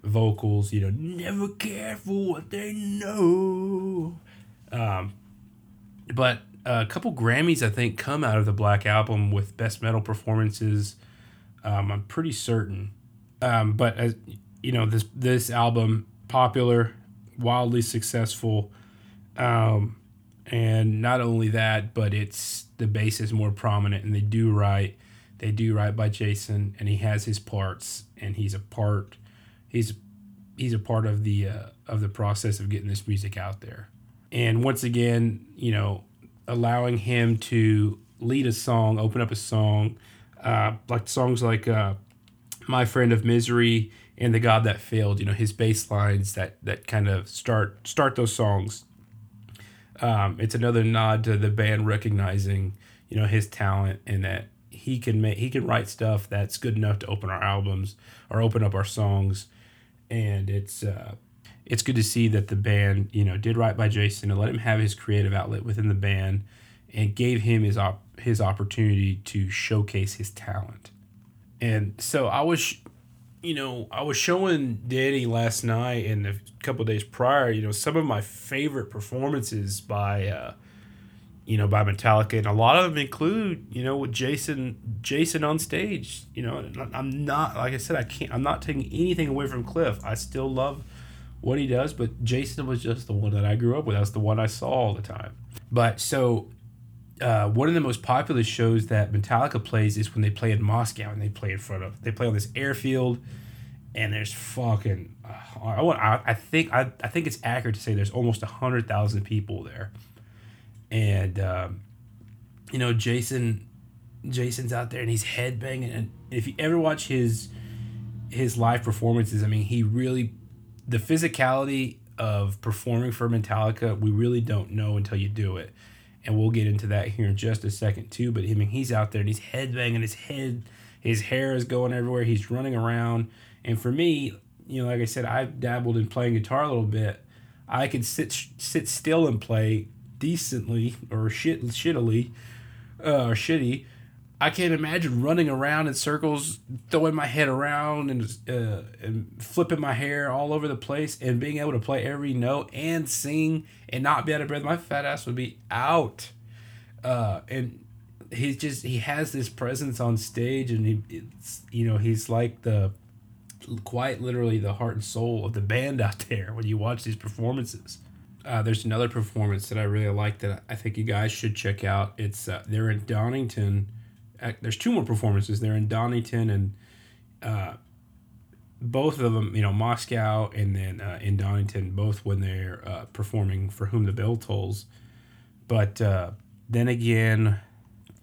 vocals. You know, never care for what they know. Um, but a couple Grammys I think come out of the Black Album with best metal performances. Um, I'm pretty certain. Um, but as you know, this this album popular, wildly successful um, and not only that, but it's the bass is more prominent, and they do right. They do right by Jason, and he has his parts, and he's a part. He's he's a part of the uh, of the process of getting this music out there. And once again, you know, allowing him to lead a song, open up a song, uh, like songs like uh, "My Friend of Misery" and "The God That Failed." You know, his bass lines that that kind of start start those songs um, it's another nod to the band recognizing you know his talent and that he can make he can write stuff that's good enough to open our albums or open up our songs and it's uh, it's good to see that the band you know did right by Jason and let him have his creative outlet within the band and gave him his op- his opportunity to showcase his talent. And so I was you know, I was showing Danny last night and a couple days prior, you know, some of my favorite performances by, uh, you know, by Metallica, and a lot of them include, you know, with Jason, Jason on stage. You know, I'm not like I said, I can't. I'm not taking anything away from Cliff. I still love what he does, but Jason was just the one that I grew up with. That's the one I saw all the time. But so uh, one of the most popular shows that Metallica plays is when they play in Moscow and they play in front of they play on this airfield, and there's fucking uh, I want I, I think I, I think it's accurate to say there's almost a hundred thousand people there, and um, you know Jason Jason's out there and he's headbanging and if you ever watch his his live performances, I mean he really the physicality of performing for Metallica we really don't know until you do it and we'll get into that here in just a second too. But I mean, he's out there and he's headbanging his head, his hair is going everywhere. He's running around, and for me, you know, like I said, I've dabbled in playing guitar a little bit. I could sit sit still and play decently or shit shittily, uh, or shitty, I can't imagine running around in circles, throwing my head around and uh, and flipping my hair all over the place, and being able to play every note and sing and not be out of breath. My fat ass would be out. Uh, and he's just he has this presence on stage, and he you know he's like the quite literally the heart and soul of the band out there when you watch these performances. Uh, there's another performance that I really like that I think you guys should check out. It's uh, they're in Donington. Uh, there's two more performances. They're in Donington and uh, both of them, you know, Moscow and then uh, in Donington, both when they're uh, performing for Whom the Bell Tolls. But uh, then again,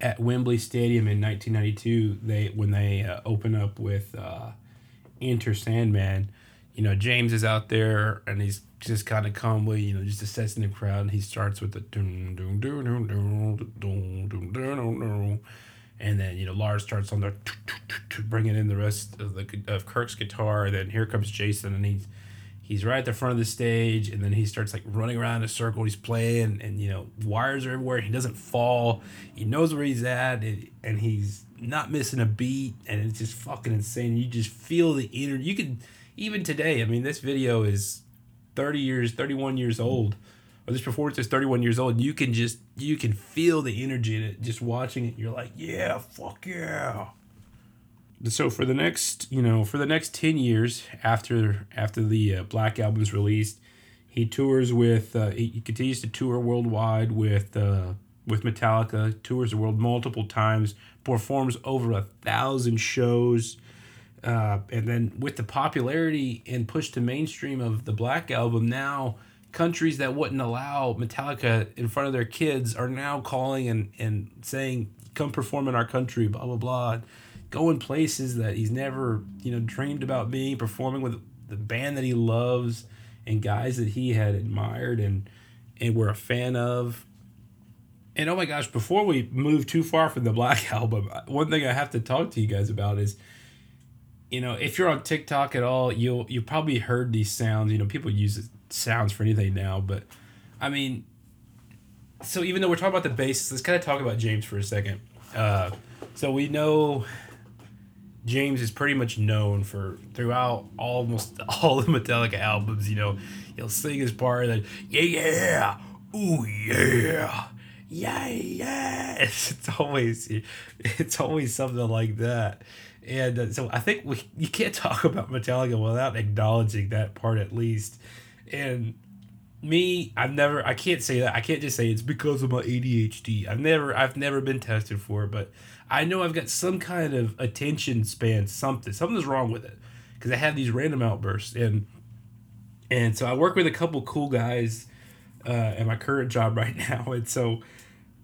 at Wembley Stadium in 1992, they when they uh, open up with uh, Enter Sandman, you know, James is out there and he's just kind of calmly, you know, just assessing the crowd, and he starts with the and then you know Lars starts on the bringing in the rest of the of Kirk's guitar. And then here comes Jason, and he's he's right at the front of the stage, and then he starts like running around in a circle. He's playing, and you know wires are everywhere. He doesn't fall. He knows where he's at, and, and he's not missing a beat, and it's just fucking insane. You just feel the energy. You can even today. I mean, this video is thirty years, thirty one years old or this performance is 31 years old, you can just you can feel the energy in it just watching it. You're like, yeah, fuck yeah. So for the next, you know, for the next 10 years after after the uh, Black album's released, he tours with uh, he continues to tour worldwide with uh, with Metallica, tours the world multiple times, performs over a thousand shows. Uh, and then with the popularity and push to mainstream of the Black album, now countries that wouldn't allow Metallica in front of their kids are now calling and, and saying, come perform in our country, blah, blah, blah. Going places that he's never, you know, dreamed about being, performing with the band that he loves and guys that he had admired and, and were a fan of. And oh my gosh, before we move too far from the Black Album, one thing I have to talk to you guys about is you know, if you're on TikTok at all, you'll you probably heard these sounds. You know, people use sounds for anything now, but I mean, so even though we're talking about the bass, let's kind of talk about James for a second. Uh, so we know James is pretty much known for throughout almost all the Metallica albums. You know, he'll sing his part, then yeah, yeah, ooh yeah, yeah, yeah. It's, it's always it's always something like that. And uh, so I think we you can't talk about Metallica without acknowledging that part at least. And me, I've never I can't say that. I can't just say it's because of my ADHD. I've never I've never been tested for it, but I know I've got some kind of attention span something. Something's wrong with it because I have these random outbursts and and so I work with a couple cool guys uh, at my current job right now, and so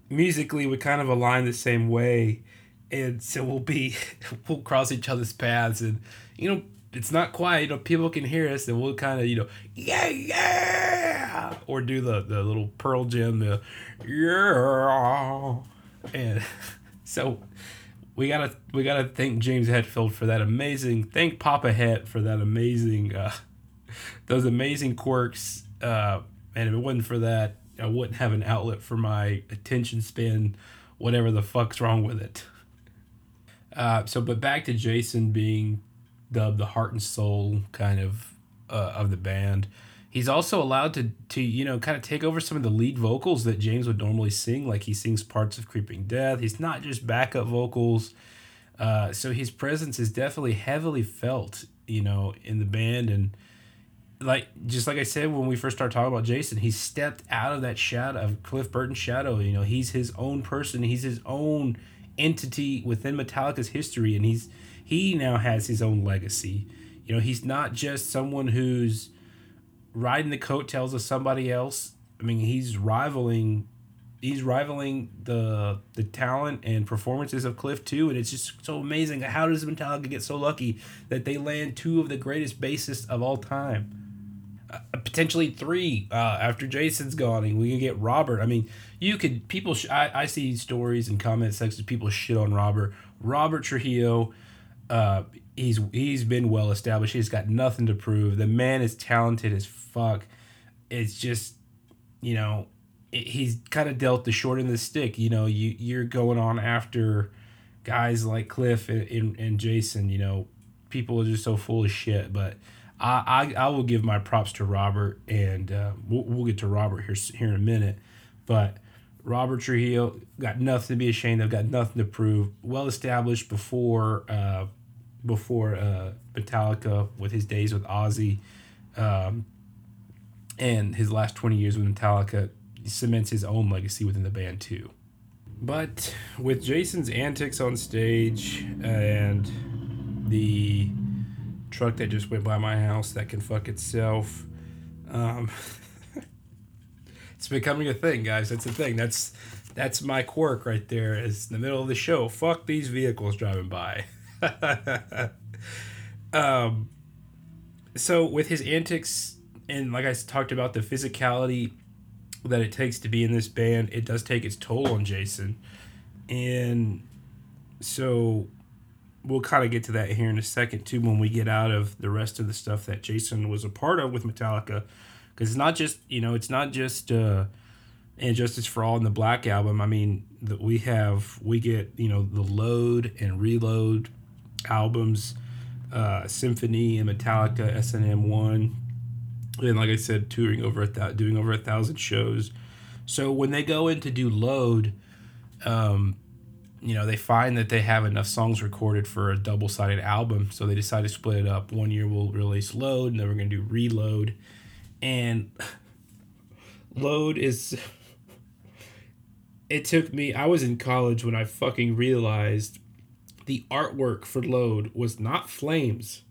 musically we kind of align the same way, and so we'll be we'll cross each other's paths, and you know it's not quiet. You know, people can hear us, and we'll kind of, you know, yeah, yeah, or do the the little Pearl Jam, the yeah, and so we gotta we gotta thank James Hetfield for that amazing. Thank Papa Het for that amazing, uh, those amazing quirks. Uh, and if it wasn't for that, I wouldn't have an outlet for my attention span, whatever the fuck's wrong with it. Uh, so, but back to Jason being dubbed the heart and soul kind of uh, of the band. He's also allowed to to you know kind of take over some of the lead vocals that James would normally sing, like he sings parts of Creeping Death. He's not just backup vocals. Uh, so his presence is definitely heavily felt, you know, in the band and like just like I said when we first started talking about Jason, he stepped out of that shadow of Cliff Burton's shadow. You know, he's his own person. He's his own entity within Metallica's history, and he's he now has his own legacy. You know, he's not just someone who's riding the coattails of somebody else. I mean, he's rivaling he's rivaling the the talent and performances of Cliff too, and it's just so amazing. How does Metallica get so lucky that they land two of the greatest bassists of all time? Uh, potentially three uh, after Jason's gone, and we can get Robert. I mean, you could people. Sh- I I see stories and comment sections. People shit on Robert. Robert Trujillo uh, he's he's been well established. He's got nothing to prove. The man is talented as fuck. It's just, you know, it, he's kind of dealt the short end of the stick. You know, you you're going on after guys like Cliff and, and, and Jason. You know, people are just so full of shit. But I I, I will give my props to Robert, and uh, we'll, we'll get to Robert here here in a minute. But Robert Trujillo got nothing to be ashamed of, got nothing to prove. Well established before uh, before uh, Metallica with his days with Ozzy, um, and his last twenty years with Metallica cements his own legacy within the band too. But with Jason's antics on stage and the truck that just went by my house that can fuck itself, um, it's becoming a thing, guys. That's a thing. That's that's my quirk right there. Is in the middle of the show. Fuck these vehicles driving by. um, so with his antics and like I talked about the physicality that it takes to be in this band, it does take its toll on Jason. And so we'll kind of get to that here in a second too when we get out of the rest of the stuff that Jason was a part of with Metallica because it's not just you know it's not just uh and justice for all and the black album i mean that we have we get you know the load and reload albums uh symphony and metallica snm1 and like I said, touring over a th- doing over a thousand shows. So when they go in to do load, um, you know, they find that they have enough songs recorded for a double sided album, so they decide to split it up. One year we'll release load, and then we're gonna do reload, and load is. It took me. I was in college when I fucking realized the artwork for load was not flames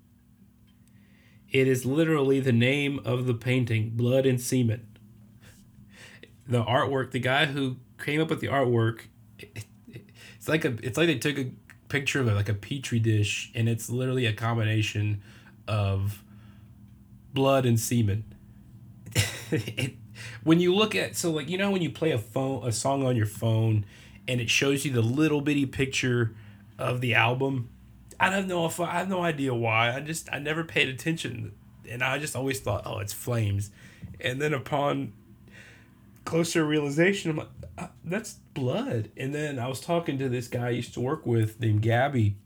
it is literally the name of the painting, Blood and Semen. The artwork, the guy who came up with the artwork, it's like a it's like they took a picture of it like a petri dish and it's literally a combination of blood and semen. it, when you look at so like you know when you play a phone a song on your phone and it shows you the little bitty picture of the album I don't know if I, I have no idea why. I just I never paid attention, and I just always thought, oh, it's flames, and then upon closer realization, I'm like, uh, that's blood. And then I was talking to this guy I used to work with named Gabby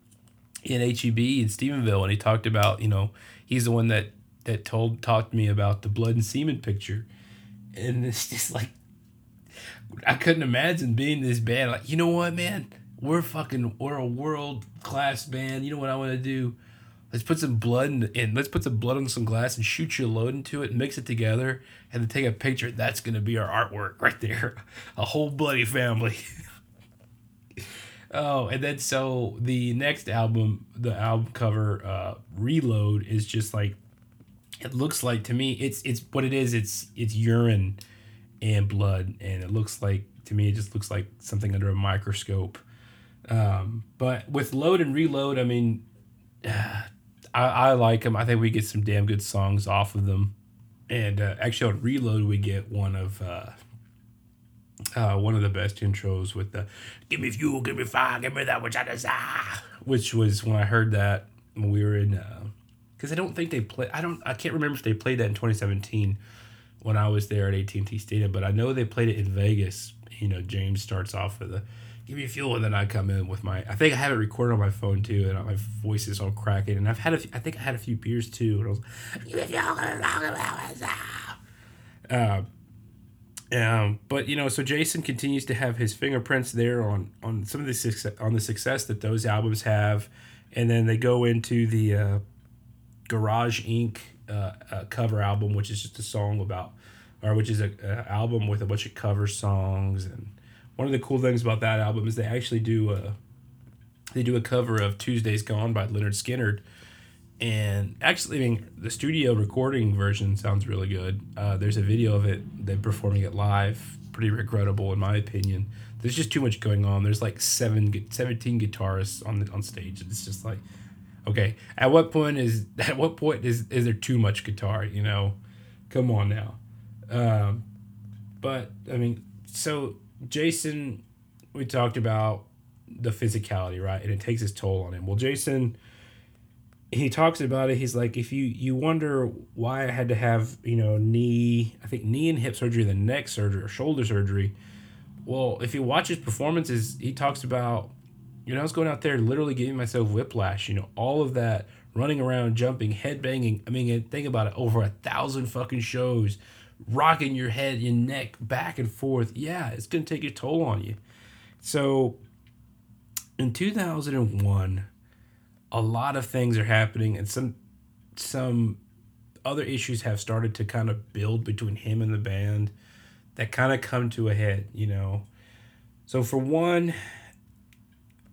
in HEB in Stephenville, and he talked about you know he's the one that that told talked to me about the blood and semen picture, and it's just like I couldn't imagine being this bad. Like you know what, man we're fucking we're a world class band. You know what I want to do? Let's put some blood in, let's put some blood on some glass and shoot your load into it, mix it together, and then take a picture. That's gonna be our artwork right there. A whole bloody family. oh, and then so the next album, the album cover, uh, Reload, is just like it looks like to me. It's it's what it is. It's it's urine and blood, and it looks like to me it just looks like something under a microscope um, but with load and reload, I mean, uh, I, I like them. I think we get some damn good songs off of them. And uh, actually, on reload, we get one of uh, uh, one of the best intros with the "Give me fuel, give me fire, give me that which I desire," which was when I heard that when we were in. Because uh, I don't think they play. I don't. I can't remember if they played that in 2017 when I was there at AT&T Stadium, but I know they played it in Vegas. You know, James starts off with a give me fuel, and then I come in with my. I think I have it recorded on my phone too, and my voice is all cracking. And I've had a, I think I had a few beers too, and I was, uh, um, but you know, so Jason continues to have his fingerprints there on on some of the success on the success that those albums have, and then they go into the uh, Garage Inc. Uh, uh, cover album, which is just a song about, or which is a, a album with a bunch of cover songs and one of the cool things about that album is they actually do a they do a cover of Tuesdays Gone by Lynyrd Skynyrd. And actually, I mean, the studio recording version sounds really good. Uh, there's a video of it, them performing it live. Pretty regrettable, in my opinion. There's just too much going on. There's like seven, 17 guitarists on the on stage. It's just like, okay, at what point is at what point is is there too much guitar? You know, come on now. Um, but I mean, so Jason, we talked about the physicality, right? And it takes its toll on him. Well, Jason, he talks about it. He's like, if you you wonder why I had to have you know knee, I think knee and hip surgery, the neck surgery or shoulder surgery. Well, if you watch his performances, he talks about, you know, I was going out there literally giving myself whiplash. You know, all of that running around, jumping, head banging. I mean, think about it. Over a thousand fucking shows rocking your head, your neck back and forth, yeah, it's going to take a toll on you. So in 2001, a lot of things are happening, and some some other issues have started to kind of build between him and the band that kind of come to a head, you know. So for one,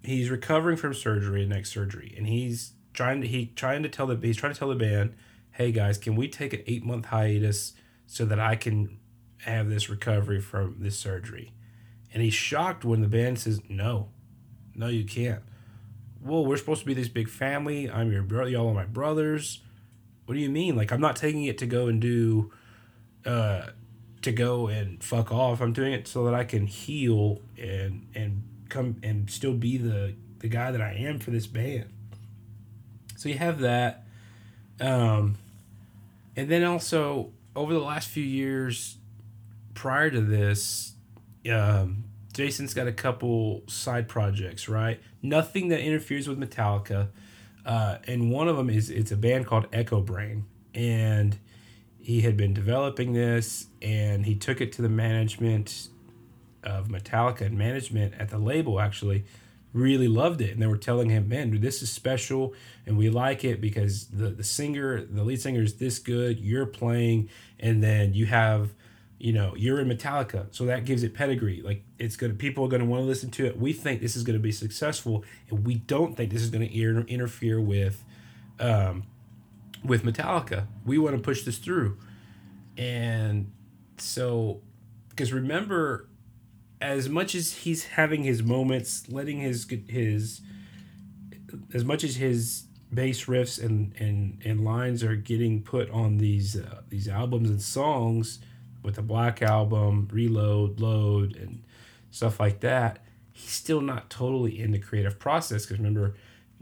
he's recovering from surgery, neck surgery, and he's trying to he trying to tell the he's trying to tell the band, "Hey guys, can we take an 8-month hiatus so that I can have this recovery from this surgery?" And he's shocked when the band says, "No. No, you can't." Well, we're supposed to be this big family. I'm your brother. Y'all are my brothers. What do you mean? Like I'm not taking it to go and do, uh, to go and fuck off. I'm doing it so that I can heal and and come and still be the the guy that I am for this band. So you have that, um, and then also over the last few years, prior to this, um, Jason's got a couple side projects, right? Nothing that interferes with Metallica. Uh, and one of them is it's a band called Echobrain, and he had been developing this, and he took it to the management of Metallica and management at the label actually really loved it, and they were telling him, "Man, dude, this is special, and we like it because the the singer, the lead singer, is this good. You're playing, and then you have." you know you're in metallica so that gives it pedigree like it's gonna people are gonna want to listen to it we think this is gonna be successful and we don't think this is gonna inter- interfere with um with metallica we want to push this through and so because remember as much as he's having his moments letting his his as much as his bass riffs and and and lines are getting put on these uh, these albums and songs with the Black Album, Reload, Load, and stuff like that, he's still not totally in the creative process. Because remember,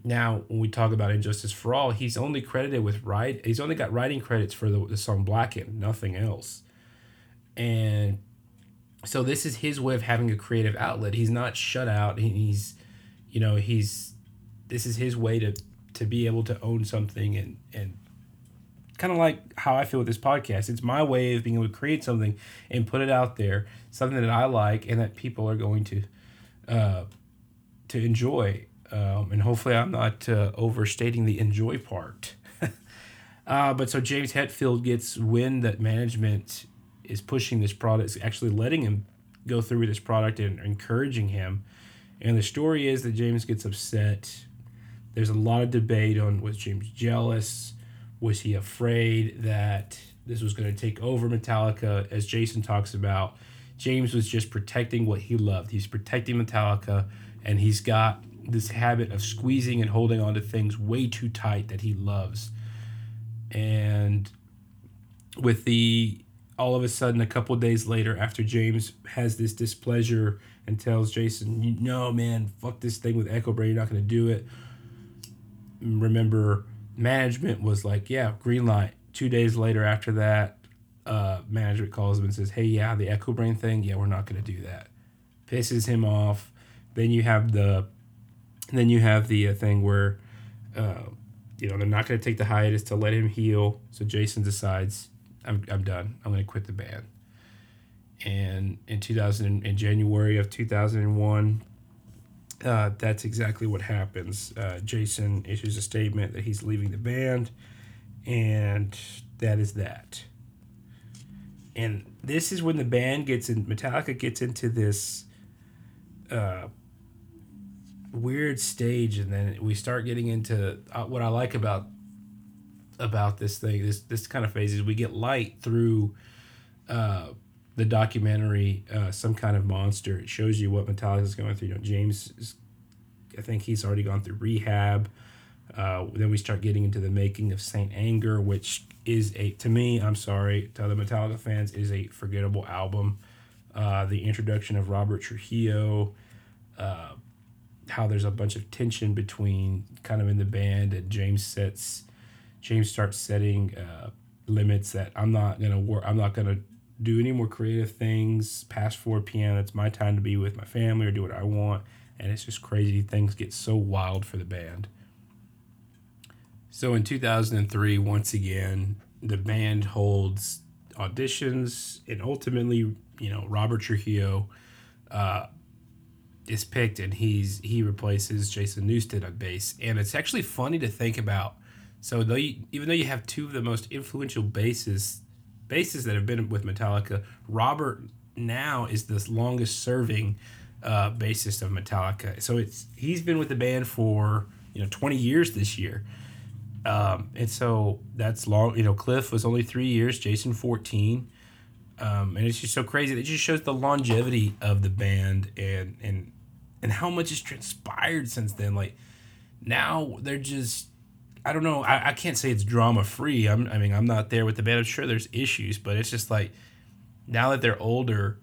now when we talk about And Justice for All, he's only credited with write. He's only got writing credits for the, the song Blackened, nothing else. And so this is his way of having a creative outlet. He's not shut out. He's, you know, he's. This is his way to to be able to own something and and kind of like how I feel with this podcast. It's my way of being able to create something and put it out there, something that I like and that people are going to uh, to enjoy. Um, and hopefully, I'm not uh, overstating the enjoy part. uh, but so James Hetfield gets wind that management is pushing this product, is actually letting him go through with this product and encouraging him. And the story is that James gets upset. There's a lot of debate on was James jealous was he afraid that this was going to take over Metallica? As Jason talks about, James was just protecting what he loved. He's protecting Metallica, and he's got this habit of squeezing and holding on to things way too tight that he loves. And with the all of a sudden, a couple days later, after James has this displeasure and tells Jason, "No, man, fuck this thing with Echobrain. You're not going to do it." Remember, management was like, yeah, green light. Two days later after that, uh, management calls him and says, hey, yeah, the Echobrain thing, yeah, we're not going to do that. Pisses him off. Then you have the, then you have the uh, thing where, uh, you know, they're not going to take the hiatus to let him heal. So Jason decides, I'm, I'm done. I'm going to quit the band. And in 2000, in January of 2001, uh, that's exactly what happens. Uh, Jason issues a statement that he's leaving the band, and that is that. And this is when the band gets in, Metallica gets into this uh, weird stage, and then we start getting into uh, what I like about about this thing. This this kind of phase is we get light through uh, the documentary uh, some kind of monster. It shows you what metallica is going through. You know james is, i think he's already gone through rehab. Uh, then we start getting into the making of saint anger which is a to me i'm sorry to other metallica fans is a forgettable album. Uh, the introduction of robert trujillo uh, how there's a bunch of tension between kind of in the band and james sets james starts setting uh, limits that i'm not gonna work i'm not gonna do any more creative things past 4 p.m. It's my time to be with my family or do what I want. And it's just crazy. Things get so wild for the band. So in 2003, once again, the band holds auditions and ultimately, you know, Robert Trujillo uh, is picked and he's he replaces Jason Newsted on bass. And it's actually funny to think about. So though you, even though you have two of the most influential bassists bassists that have been with Metallica, Robert now is the longest serving uh, bassist of Metallica. So it's he's been with the band for you know 20 years this year. Um, and so that's long. You know, Cliff was only three years, Jason 14. Um, and it's just so crazy. It just shows the longevity of the band and and and how much has transpired since then. Like now they're just I don't know. I, I can't say it's drama free. I'm I mean I'm not there with the band. I'm sure there's issues, but it's just like now that they're older,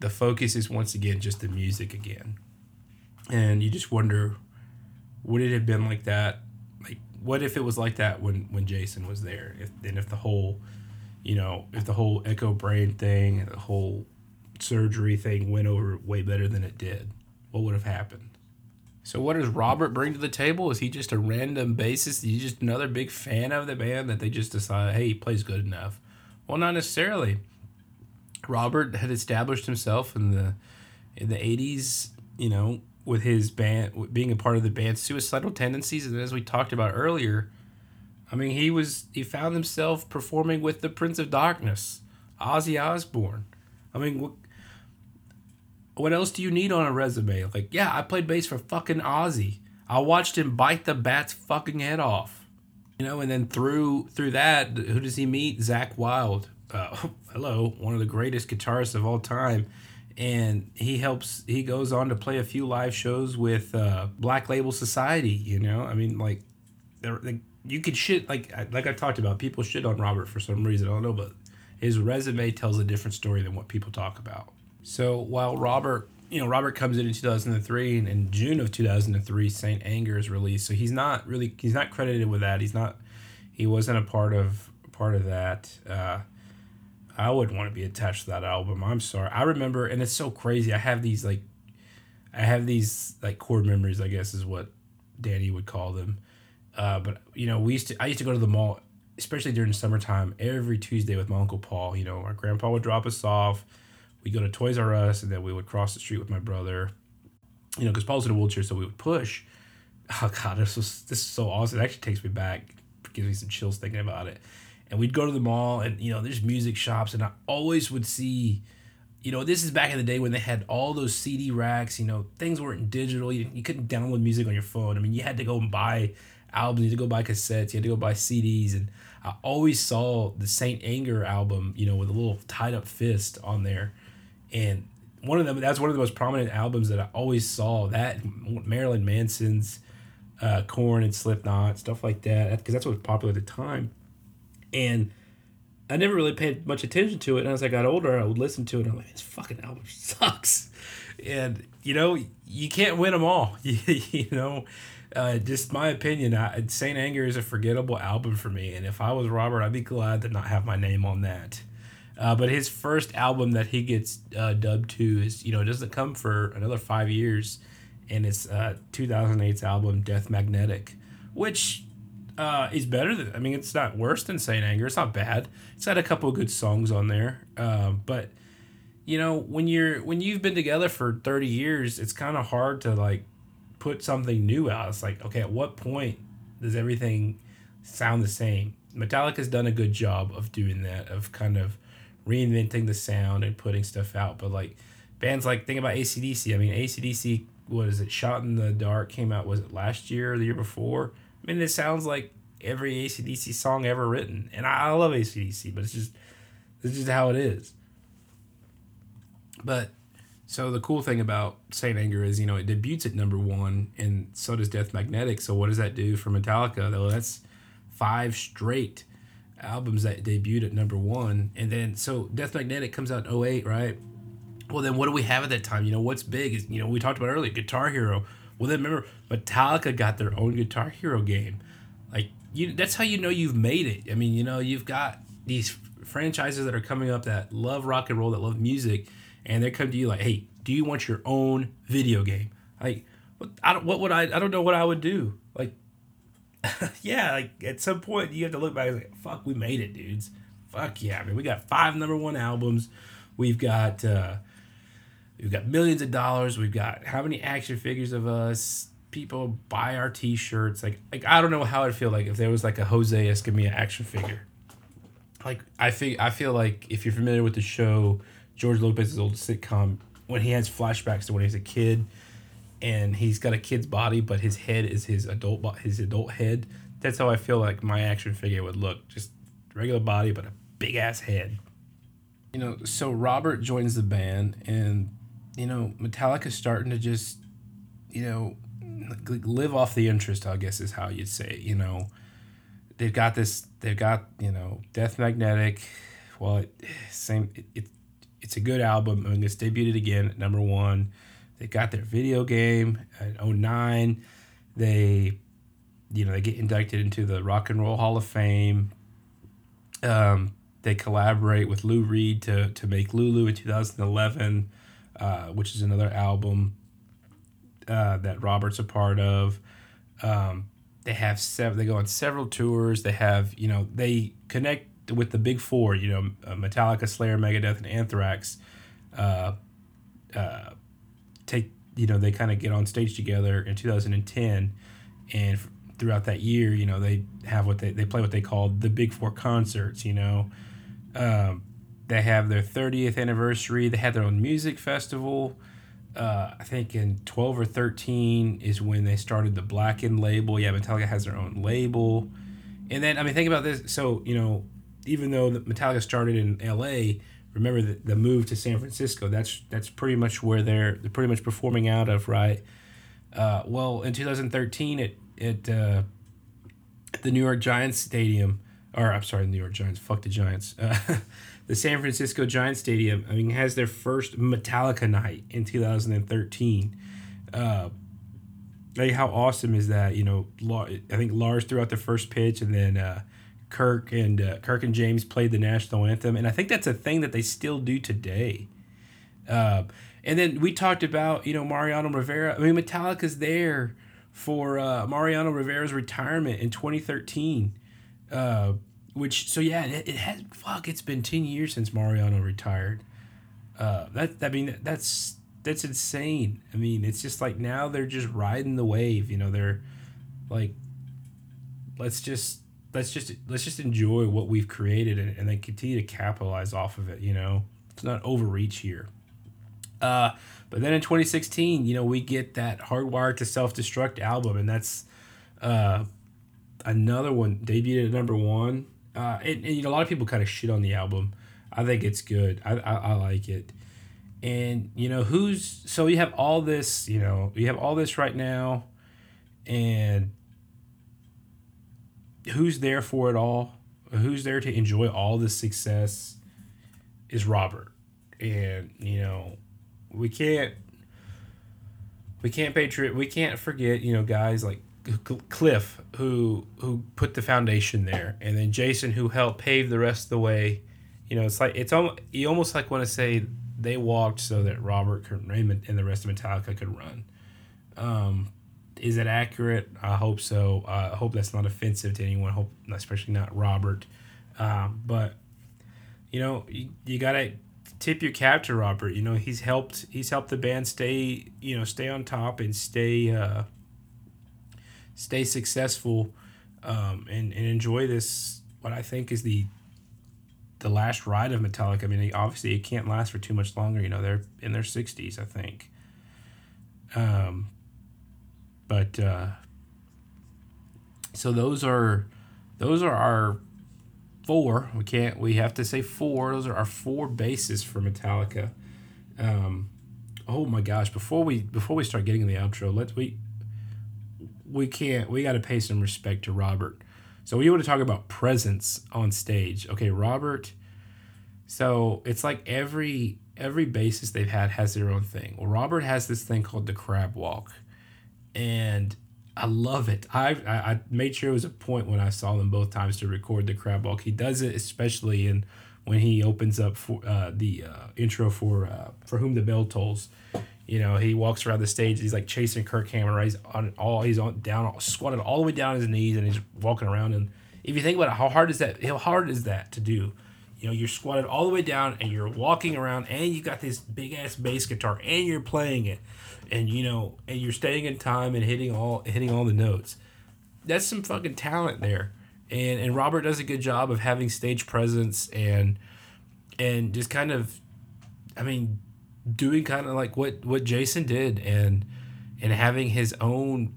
the focus is once again just the music again, and you just wonder, would it have been like that? Like what if it was like that when when Jason was there? If and if the whole you know, if the whole Echobrain thing and the whole surgery thing went over way better than it did, what would have happened? So what does Robert bring to the table? Is he just a random bassist? Is he just another big fan of the band that they just decide, hey, he plays good enough? Well, not necessarily. Robert had established himself in the in the eighties, you know, with his band being a part of the band's suicidal tendencies, and as we talked about earlier, I mean, he was he found himself performing with the Prince of Darkness, Ozzy Osbourne. I mean, what else do you need on a resume? Like, yeah, I played bass for fucking Ozzy. I watched him bite the bat's fucking head off. You know, and then through through that, who does he meet? Zakk Wylde. Uh, hello, one of the greatest guitarists of all time. And he helps. He goes on to play a few live shows with uh, Black Label Society. You know, I mean, like, they're, they you could shit like like I talked about. People shit on Robert for some reason. I don't know, but his resume tells a different story than what people talk about. So while Robert, you know, Robert comes in in 2003, and in June of 2003, Saint Anger is released. So he's not really he's not credited with that. He's not he wasn't a part of part of that. Uh, I wouldn't want to be attached to that album. I'm sorry. I remember, and it's so crazy. I have these like, I have these like core memories. I guess is what Danny would call them uh, but you know, we used to. I used to go to the mall, especially during the summertime, every Tuesday with my uncle Paul. You know, our grandpa would drop us off. We go to Toys R Us, and then we would cross the street with my brother. You know, because Paul's in a wheelchair, so we would push. Oh God, this was this is so awesome. It actually takes me back, gives me some chills thinking about it. And we'd go to the mall, and you know, there's music shops, and I always would see you know, this is back in the day when they had all those CD racks. You know, things weren't digital. You, you couldn't download music on your phone. I mean, you had to go and buy albums. You had to go buy cassettes. You had to go buy CDs. And I always saw the Saint Anger album, you know, with a little tied up fist on there. And one of them, that's one of the most prominent albums that I always saw. That Marilyn Manson's uh, Korn and Slipknot, stuff like that, because that's what was popular at the time. And I never really paid much attention to it. And as I got older, I would listen to it. And I'm like, this fucking album sucks. And, you know, you can't win them all. you know, uh, just my opinion, I, Saint Anger is a forgettable album for me, and if I was Robert, I'd be glad to not have my name on that. Uh, but his first album that he gets uh, dubbed to is, you know, it doesn't come for another five years, and it's uh, 2008's album Death Magnetic, which uh, is better than. I mean, it's not worse than Saint Anger. It's not bad. It's got a couple of good songs on there, uh, but you know, when you're when you've been together for 30 years, it's kind of hard to like put something new out. It's like, okay, at what point does everything sound the same? Metallica's done a good job of doing that, of kind of reinventing the sound and putting stuff out. But like bands like think about ACDC. I mean ACDC was it Shot in the Dark came out was it last year or the year before? I mean it sounds like every ACDC song ever written. And I, I love ACDC, but it's just it's just how it is. But so the cool thing about Saint Anger is, you know, it debuts at number one, and so does Death Magnetic. So what does that do for Metallica? Though that's five straight albums that debuted at number one, and then so Death Magnetic comes out in 08, right? Well, then what do we have at that time? You know, what's big is you know we talked about earlier, Guitar Hero. Well, then remember Metallica got their own Guitar Hero game. Like you, that's how you know you've made it. I mean, you know, you've got these franchises that are coming up that love rock and roll, that love music and they come to you like, "Hey, do you want your own video game?" Like, what? I don't. What would I? I don't know what I would do. Yeah, like at some point you have to look back and like, "Fuck, we made it, dudes." Fuck yeah, I mean, we got five number one albums. We've got, uh, we've got millions of dollars. We've got how many action figures of us? People buy our T-shirts. Like, like I don't know how I'd feel like if there was like a Jose Escamilla action figure. Like I feel, I feel like if you're familiar with the show, George Lopez's old sitcom, when he has flashbacks to when he was a kid, and he's got a kid's body, but his head is his adult, his adult head. That's how I feel like my action figure would look. Just regular body, but a big ass head. You know, so Robert joins the band, and you know, Metallica's starting to just, you know, live off the interest. I guess is how you'd say it. You know, they've got this. They've got you know, Death Magnetic. Well, it, same. It, it, it's a good album. I mean, it's debuted again at number one. They got their video game in 09. They you know, they get inducted into the Rock and Roll Hall of Fame. Um, they collaborate with Lou Reed to, to make Lulu in 2011, uh, which is another album uh, that Robert's a part of. Um, they have several. They go on several tours. They have you know they connect with the big four. You know uh, Metallica, Slayer, Megadeth, and Anthrax. Uh, uh, take you know they kind of get on stage together in 2010, and throughout that year, you know, they have what they, they play what they call the Big Four concerts, you know. Um, they have their 30th anniversary. They had their own music festival. Uh, I think in 12 or 13 is when they started the Blackened label. Yeah, Metallica has their own label. And then, I mean, think about this. So, you know, even though Metallica started in LA, remember the, the move to San Francisco. That's that's pretty much where they're they're pretty much performing out of, right? Uh, well, in 2013, it at uh, the New York Giants Stadium, or I'm sorry, the New York Giants. Fuck the Giants. Uh, the San Francisco Giants Stadium. I mean, has their first Metallica night in 2013. Uh, like how awesome is that? You know, I think Lars threw out the first pitch, and then uh, Kirk and uh, Kirk and James played the national anthem, and I think that's a thing that they still do today. Uh, and then we talked about you know Mariano Rivera. I mean, Metallica's there for uh, Mariano Rivera's retirement in 2013. Uh, which so yeah, it, it has fuck. It's been ten years since Mariano retired. Uh, that I mean that's that's insane. I mean it's just like now they're just riding the wave. You know they're like, let's just let's just let's just enjoy what we've created and, and then continue to capitalize off of it. You know it's not overreach here. Uh, but then in 2016, you know, we get that Hardwired to Self Destruct album, and that's uh, another one debuted at number one. Uh, and, and, you know, a lot of people kind of shit on the album. I think it's good. I, I, I like it. And you know who's so you have all this, you know, you have all this right now, and who's there for it all? Who's there to enjoy all the success? Is Robert, and you know we can't we can't pay tri- we can't forget you know guys like Cliff who who put the foundation there and then Jason who helped pave the rest of the way you know it's like it's almost you almost like want to say they walked so that Robert Raymond and the rest of Metallica could run um, is it accurate I hope so uh, I hope that's not offensive to anyone hope especially not Robert um, but you know you, you gotta tip your cap to Robert. You know, he's helped he's helped the band stay, you know, stay on top and stay uh stay successful um and, and enjoy this what I think is the the last ride of Metallica. I mean, obviously it can't last for too much longer, you know, they're in their 60s, I think. Um but uh so those are those are our four. We can't. We have to say four. Those are our four bases for Metallica. Um, oh my gosh! Before we before we start getting in the outro, let's we we can't. We got to pay some respect to Robert. So we want to talk about presence on stage. Okay, Robert. So it's like every every bassist they've had has their own thing. Well, Robert has this thing called the crab walk, and I love it. I, I, made sure it was a point when I saw them both times to record the crab walk. He does it especially in when he opens up for uh, the uh, intro for uh, for whom the bell tolls. You know, he walks around the stage. He's like chasing Kirk Cameron. He's on all. He's on down, squatted all the way down his knees, and he's walking around. And if you think about it, how hard is that? How hard is that to do? you know you're squatted all the way down and you're walking around and you got this big ass bass guitar and you're playing it and you know and you're staying in time and hitting all hitting all the notes. That's some fucking talent there. And and robert does a good job of having stage presence and and just kind of i mean doing kind of like what what jason did and and having his own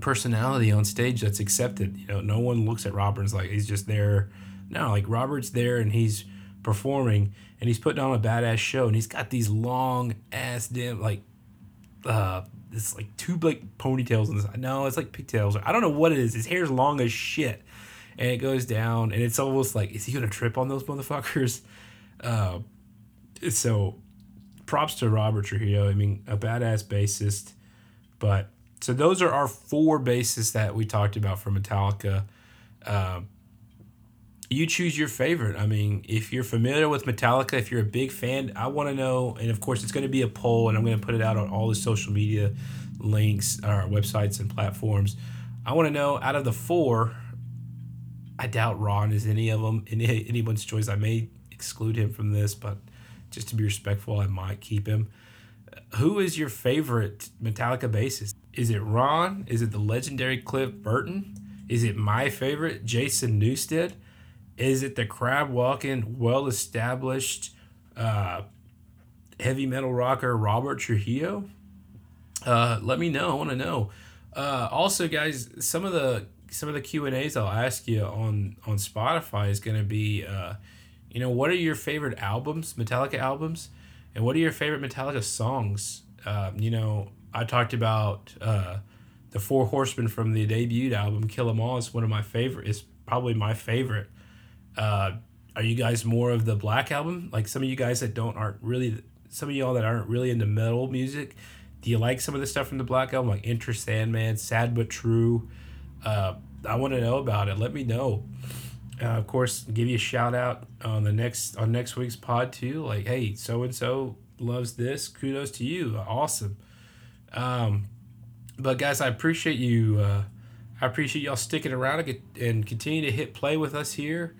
personality on stage that's accepted. You know no one looks at Robert's like he's just there. No, like Robert's there and he's performing and he's putting on a badass show and he's got these long ass damn like uh it's like two like ponytails on this no it's like pigtails. I don't know what it is. His hair's long as shit. And it goes down and it's almost like is he gonna trip on those motherfuckers? Uh so props to robert trujillo. I mean a badass bassist. But so those are our four bassists that we talked about for metallica. Uh, you choose your favorite. I mean, if you're familiar with Metallica, if you're a big fan, I want to know. And of course, it's going to be a poll, and I'm going to put it out on all the social media links, our websites, and platforms. I want to know out of the four. I doubt Ron is any of them, any anyone's choice. I may exclude him from this, but just to be respectful, I might keep him. Who is your favorite Metallica bassist? Is it Ron? Is it the legendary Cliff Burton? Is it my favorite, Jason Newsted? Is it the crab walking, well established uh, heavy metal rocker Robert Trujillo? Uh, let me know. I want to know. Uh, also, guys, some of the some of the Q and A's I'll ask you on on Spotify is going to be, uh, you know, what are your favorite albums, Metallica albums, and what are your favorite Metallica songs? Um, you know, I talked about uh, the Four Horsemen from the debut album, Kill 'Em All is one of my favorite. Is probably my favorite. Uh, are you guys more of the Black album? Like some of you guys that don't aren't really some of y'all that aren't really into metal music. Do you like some of the stuff from the Black album, like Enter Sandman, Sad but True? Uh, I want to know about it. Let me know. Uh, of course, give you a shout out on the next on next week's pod too. Like, hey, so and so loves this. Kudos to you. Awesome. Um, but guys, I appreciate you. Uh, I appreciate y'all sticking around and continue to hit play with us here.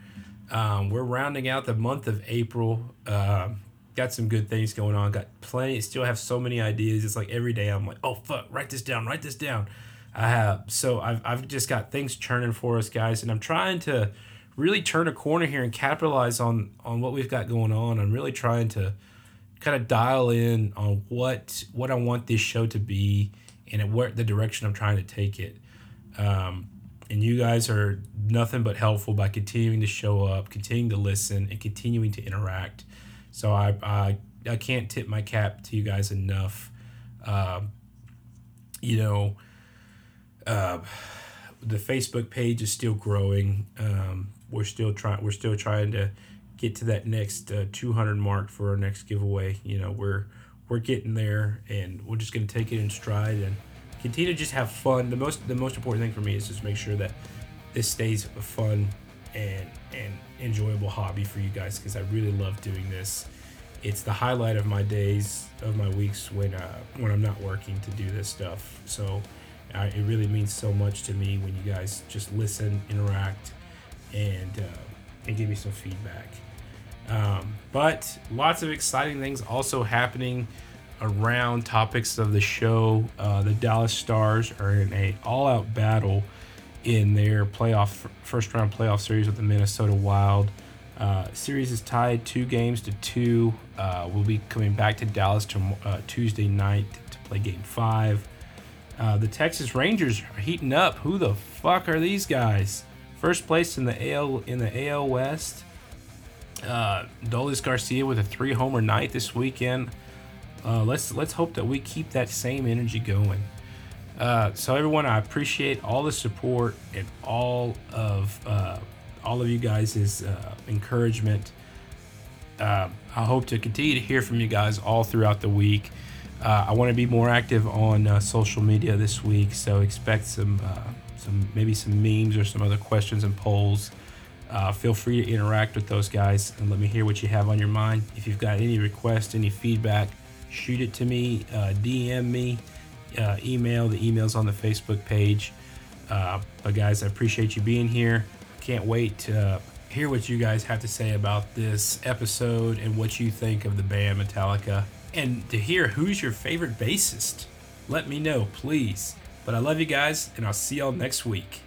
Um, we're rounding out the month of April. Uh, got some good things going on. Got plenty. Still have so many ideas. It's like every day I'm like, oh fuck, write this down. Write this down. I have so I've I've just got things churning for us guys, and I'm trying to really turn a corner here and capitalize on on what we've got going on. I'm really trying to kind of dial in on what what I want this show to be and where the direction I'm trying to take it. Um, and you guys are nothing but helpful by continuing to show up, continuing to listen, and continuing to interact. So I I, I can't tip my cap to you guys enough. Um, you know, uh, the Facebook page is still growing. Um, we're still trying. We're still trying to get to that next uh, 200 mark for our next giveaway. You know, we're we're getting there, and we're just gonna take it in stride and continue to just have fun. The most the most important thing for me is just make sure that this stays a fun and and enjoyable hobby for you guys because I really love doing this. It's the highlight of my days of my weeks when uh, when I'm not working to do this stuff. So uh, it really means so much to me when you guys just listen, interact, and uh, and give me some feedback. Um, but lots of exciting things also happening around topics of the show. Uh, the Dallas Stars are in a all-out battle in their playoff first round playoff series with the Minnesota Wild. Uh, series is tied two games to two. Uh, we'll be coming back to Dallas to, uh, Tuesday night to play Game Five. Uh, the Texas Rangers are heating up. Who the fuck are these guys? First place in the AL in the AL West. Uh, Adolis Garcia with a three homer night this weekend. Uh, let's let's hope that we keep that same energy going. Uh, so everyone, I appreciate all the support and all of uh, all of you guys' uh, encouragement. Uh, I hope to continue to hear from you guys all throughout the week. Uh, I want to be more active on social media this week, so expect some some maybe some memes or some other questions and polls. feel free to interact with those guys and let me hear what you have on your mind. If you've got any requests, any feedback shoot it to me, uh, DM me, uh, email. The email's on the Facebook page. Uh, but guys, I appreciate you being here. Can't wait to hear what you guys have to say about this episode and what you think of the band Metallica, and to hear who's your favorite bassist. Let me know, please. But I love you guys, and I'll see y'all next week.